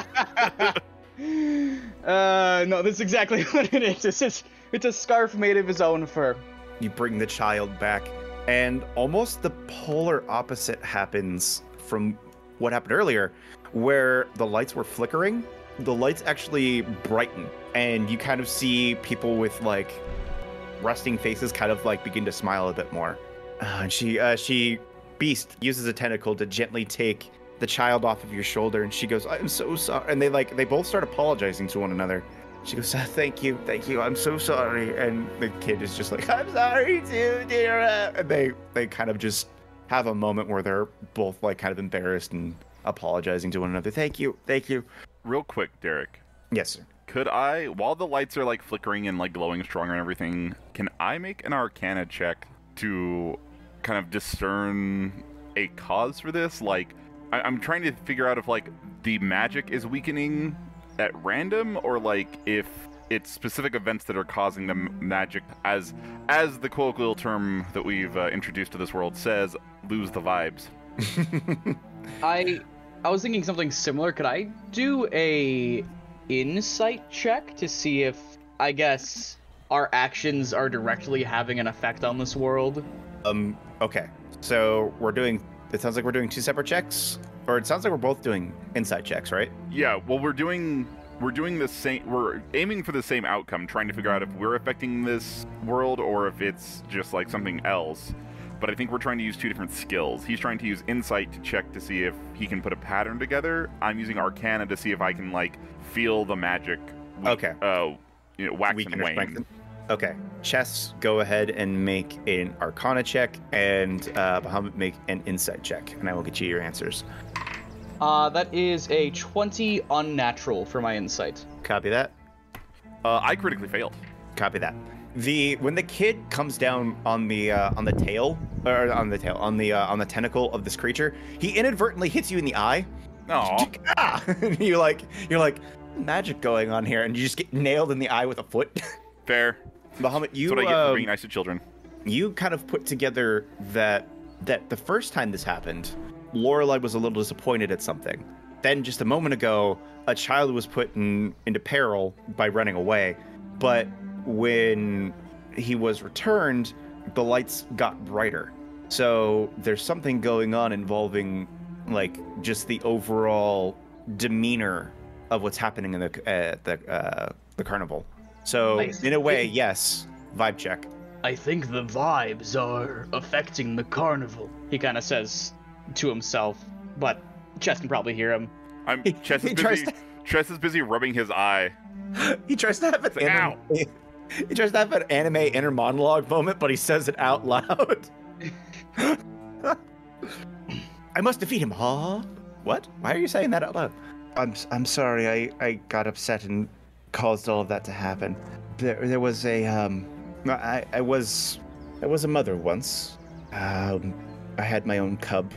uh no, that's exactly what it is. It's just, it's a scarf made of his own fur. you bring the child back and almost the polar opposite happens from what happened earlier where the lights were flickering the lights actually brighten and you kind of see people with like resting faces kind of like begin to smile a bit more uh, and she uh, she beast uses a tentacle to gently take the child off of your shoulder and she goes i'm so sorry and they like they both start apologizing to one another she goes, "Ah, "Thank you, thank you. I'm so sorry." And the kid is just like, "I'm sorry too, dear." And they they kind of just have a moment where they're both like kind of embarrassed and apologizing to one another. Thank you, thank you. Real quick, Derek. Yes, sir. Could I, while the lights are like flickering and like glowing stronger and everything, can I make an Arcana check to kind of discern a cause for this? Like, I- I'm trying to figure out if like the magic is weakening at random, or like if it's specific events that are causing the m- magic, as as the colloquial term that we've uh, introduced to this world says, lose the vibes. *laughs* I I was thinking something similar. Could I do a insight check to see if I guess our actions are directly having an effect on this world? Um. Okay. So we're doing. It sounds like we're doing two separate checks, or it sounds like we're both doing insight checks, right? Yeah, well, we're doing we're doing the same. We're aiming for the same outcome, trying to figure out if we're affecting this world or if it's just like something else. But I think we're trying to use two different skills. He's trying to use insight to check to see if he can put a pattern together. I'm using Arcana to see if I can like feel the magic. we- Okay. Uh, you know, wax Weaken and wane. Okay. Chess, go ahead and make an Arcana check, and uh, Bamuth make an Insight check, and I will get you your answers. Uh, that is a 20 unnatural for my insight. Copy that. Uh, I critically failed. Copy that. The when the kid comes down on the uh, on the tail or on the tail on the uh, on the tentacle of this creature, he inadvertently hits you in the eye. No. Ah! You like you're like magic going on here, and you just get nailed in the eye with a foot. *laughs* Fair. Bamuth, you That's what I get for um, being nice to children. you kind of put together that that the first time this happened, Lorelai was a little disappointed at something. Then just a moment ago, a child was put in, into peril by running away. But when he was returned, the lights got brighter. So there's something going on involving, like, just the overall demeanor of what's happening in the uh, the uh, the carnival. So Nice. in a way, yes, vibe check. I think the vibes are affecting the carnival. He kind of says to himself, but Chess can probably hear him. I'm He- Chess is he tries busy. Chess is busy rubbing his eye. *laughs* he tries to have an It's like, anime, *laughs* he tries to have an anime inner monologue moment, but he says it out loud. *laughs* I must defeat him. Huh? What? Why are you saying that out loud? I'm I'm sorry. I I got upset and caused all of that to happen. There there was a um I I was I was a mother once. Um I had my own cub,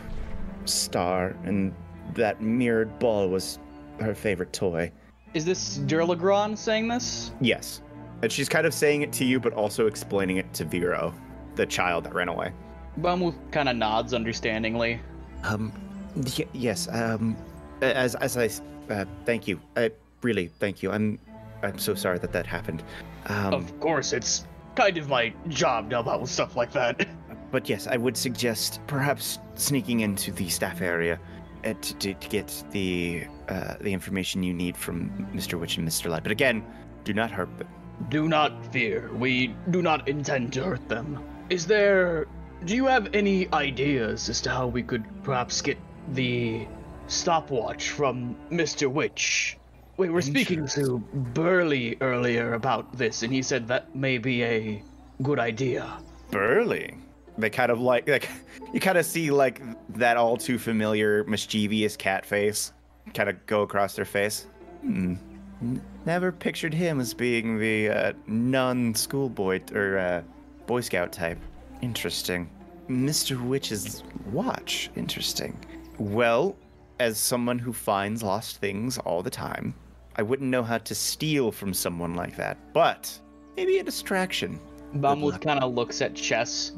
Star, and that mirrored ball was her favorite toy. Is this Durlagron saying this? Yes. And she's kind of saying it to you, but also explaining it to Vero, the child that ran away. Bamu kind of nods understandingly. Um, y- yes. Um, as as I s- uh, thank you. I really thank you. I'm I'm so sorry that that happened. Um, of course, it's kind of my job to help out with stuff like that. *laughs* but yes, I would suggest perhaps sneaking into the staff area uh, to, to, to get the uh, the information you need from Mr. Witch and Mr. Light. But again, do not hurt them. Do not fear. We do not intend to hurt them. Is there. Do you have any ideas as to how we could perhaps get the stopwatch from Mr. Witch? We were speaking to Burley earlier about this, and he said that may be a good idea. Burly. They kind of like like *laughs* you kind of see like that all too familiar mischievous cat face kind of go across their face. Hmm. N- Never pictured him as being the uh, nun schoolboy t- or uh, boy scout type. Interesting. Mr. Witch's watch. Interesting. Well, as someone who finds lost things all the time, I wouldn't know how to steal from someone like that. But maybe a distraction. Luck. kind of looks at Chess.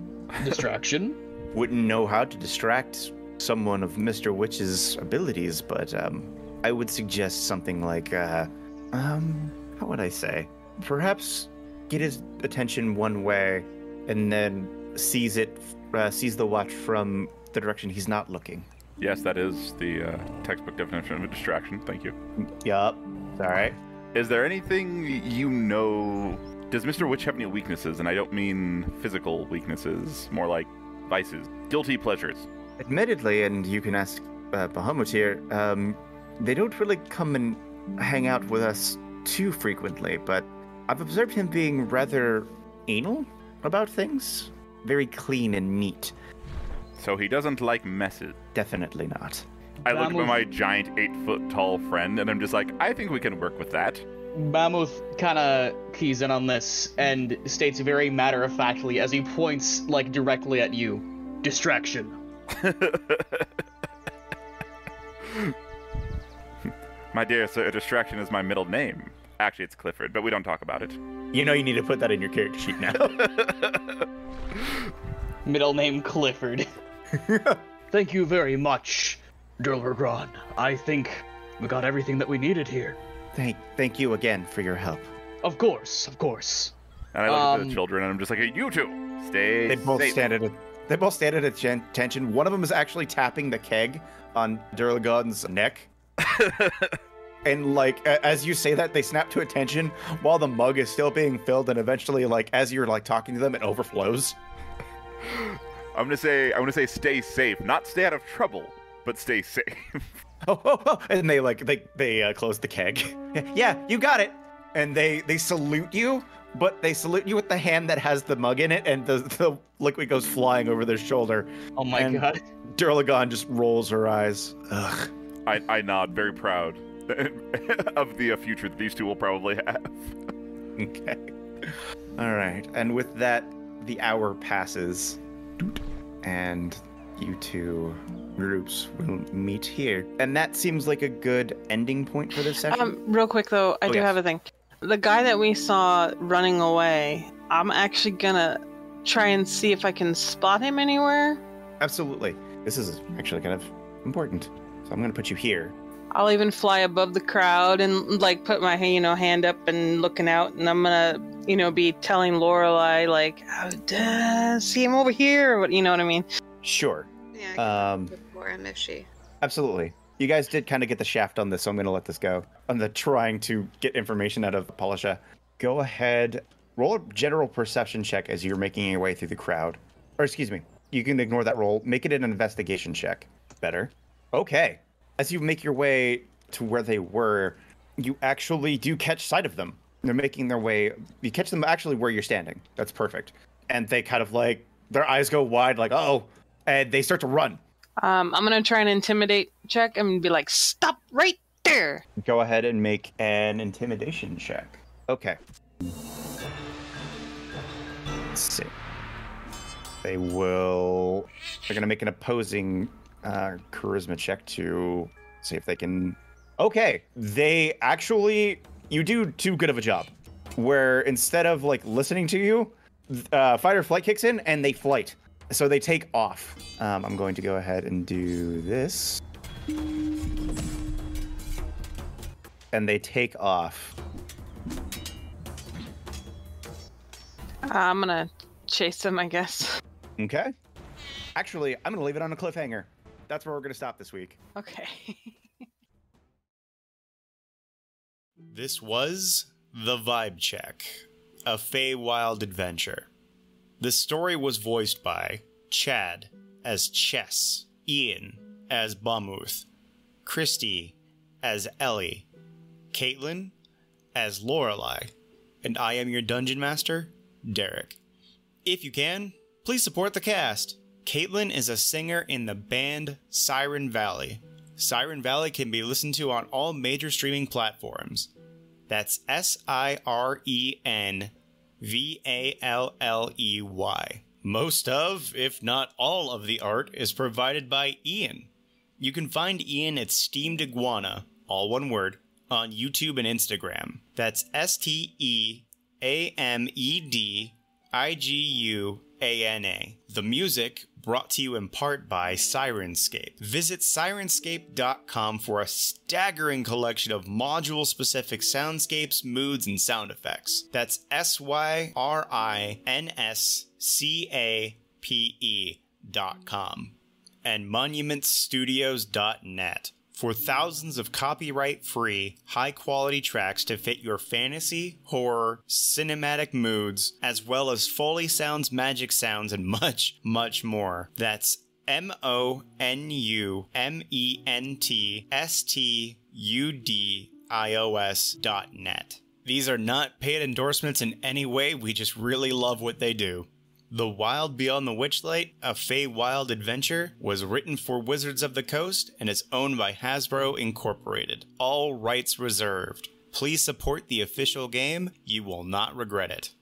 Distraction. *laughs* wouldn't know how to distract someone of Mr. Witch's abilities, but um, I would suggest something like, uh, um, how would I say? Perhaps get his attention one way, and then seize it, uh, seize the watch from the direction he's not looking. Yes, that is the uh, textbook definition of a distraction. Thank you. Yup. All right. Is there anything you know? Does Mr. Witch have any weaknesses? And I don't mean physical weaknesses, more like vices, guilty pleasures. Admittedly, and you can ask uh, Bamuth here, um, they don't really come and hang out with us too frequently, but I've observed him being rather anal about things. Very clean and neat. So he doesn't like messes. Definitely not. I look at my giant eight foot tall friend and I'm just like, I think we can work with that. Mammoth kind of keys in on this and states very matter of factly as he points like directly at you. Distraction. *laughs* My dear sir, distraction is my middle name. Actually, it's Clifford, but we don't talk about it. You know you need to put that in your character sheet now. *laughs* Middle name Clifford. *laughs* Thank you very much, Durlvergron. I think we got everything that we needed here. thank, thank you again for your help. Of course, of course. And I look at Um, the children and I'm just like, hey, you two, stay They both safe. stand at a, they both stand at attention. One of them is actually tapping the keg on Durlagon's neck. *laughs* and like as you say that, they snap to attention while the mug is still being filled, and eventually, like as you're like talking to them, it overflows. *laughs* I'm gonna say, I'm gonna say, stay safe, not stay out of trouble, but stay safe. *laughs* Oh, oh, oh. and they like they they uh, close the keg. yeah, you got it. And they they salute you, but they salute you with the hand that has the mug in it, and the the liquid goes flying over their shoulder. Oh my And- god. Durlagon just rolls her eyes. Ugh. I, I nod, very proud *laughs* of the uh, future that these two will probably have. *laughs* Okay. All right. And with that, the hour passes, and you two groups will meet here. And that seems like a good ending point for this session. Um, real quick though, I Oh, do yes. have a thing. The guy that we saw running away, I'm actually gonna try and see if I can spot him anywhere. Absolutely. This is actually kind of important. So I'm going to put you here. I'll even fly above the crowd and like put my you know hand up and looking out, and I'm gonna you know be telling Lorelai like, oh, duh, see him over here, what you know what I mean. Sure. Yeah, I Um, for him if she. absolutely. You guys did kind of get the shaft on this, so I'm going to let this go. On the trying to get information out of Palasha. Go ahead, roll a general perception check as you're making your way through the crowd. Or excuse me, you can ignore that roll. Make it an investigation check. Better. Okay. As you make your way to where they were, you actually do catch sight of them. They're making their way. You catch them actually where you're standing. That's perfect. And they kind of like their eyes go wide, like oh, and they start to run. Um, I'm gonna try and intimidate check and be like, "Stop right there!" Go ahead and make an intimidation check. Okay. Let's see. They will. They're gonna make an opposing uh, charisma check to see if they can. Okay, they actually. You do too good of a job. Where instead of like listening to you, uh, fight or flight kicks in and they flight. So they take off. Um, I'm going to go ahead and do this. And they take off. Uh, I'm gonna chase them, I guess. Okay. Actually, I'm going to leave it on a cliffhanger. That's where we're going to stop this week. Okay. *laughs* This was The Vibe Check, a Feywild adventure. The story was voiced by Chad as Chess, Ian as Bamuth, Christy as Ellie, Caitlin as Lorelei, and I am your dungeon master, Derek. If you can, please support the cast. Caitlin is a singer in the band Siren Valley. Siren Valley can be listened to on all major streaming platforms. That's S I R E N V A L L E Y. Most of, if not all of the art is provided by Ian. You can find Ian at Steamed Iguana, all one word, on YouTube and Instagram. That's S T E A M E D I G U A N A. The music brought to you in part by Syrinscape. Visit syrinscape.com for a staggering collection of module specific soundscapes, moods, and sound effects. That's S Y R I N S C A P E dot com. And monumentstudios.net for thousands of copyright free, high quality tracks to fit your fantasy, horror, cinematic moods, as well as Foley sounds, magic sounds, and much, much more. That's M O N U M E N T S T U D I O S dot net. These are not paid endorsements in any way, we just really love what they do. The Wild Beyond the Witchlight, a Feywild Adventure, was written for Wizards of the Coast and is owned by Hasbro Incorporated. All rights reserved. Please support the official game. You will not regret it.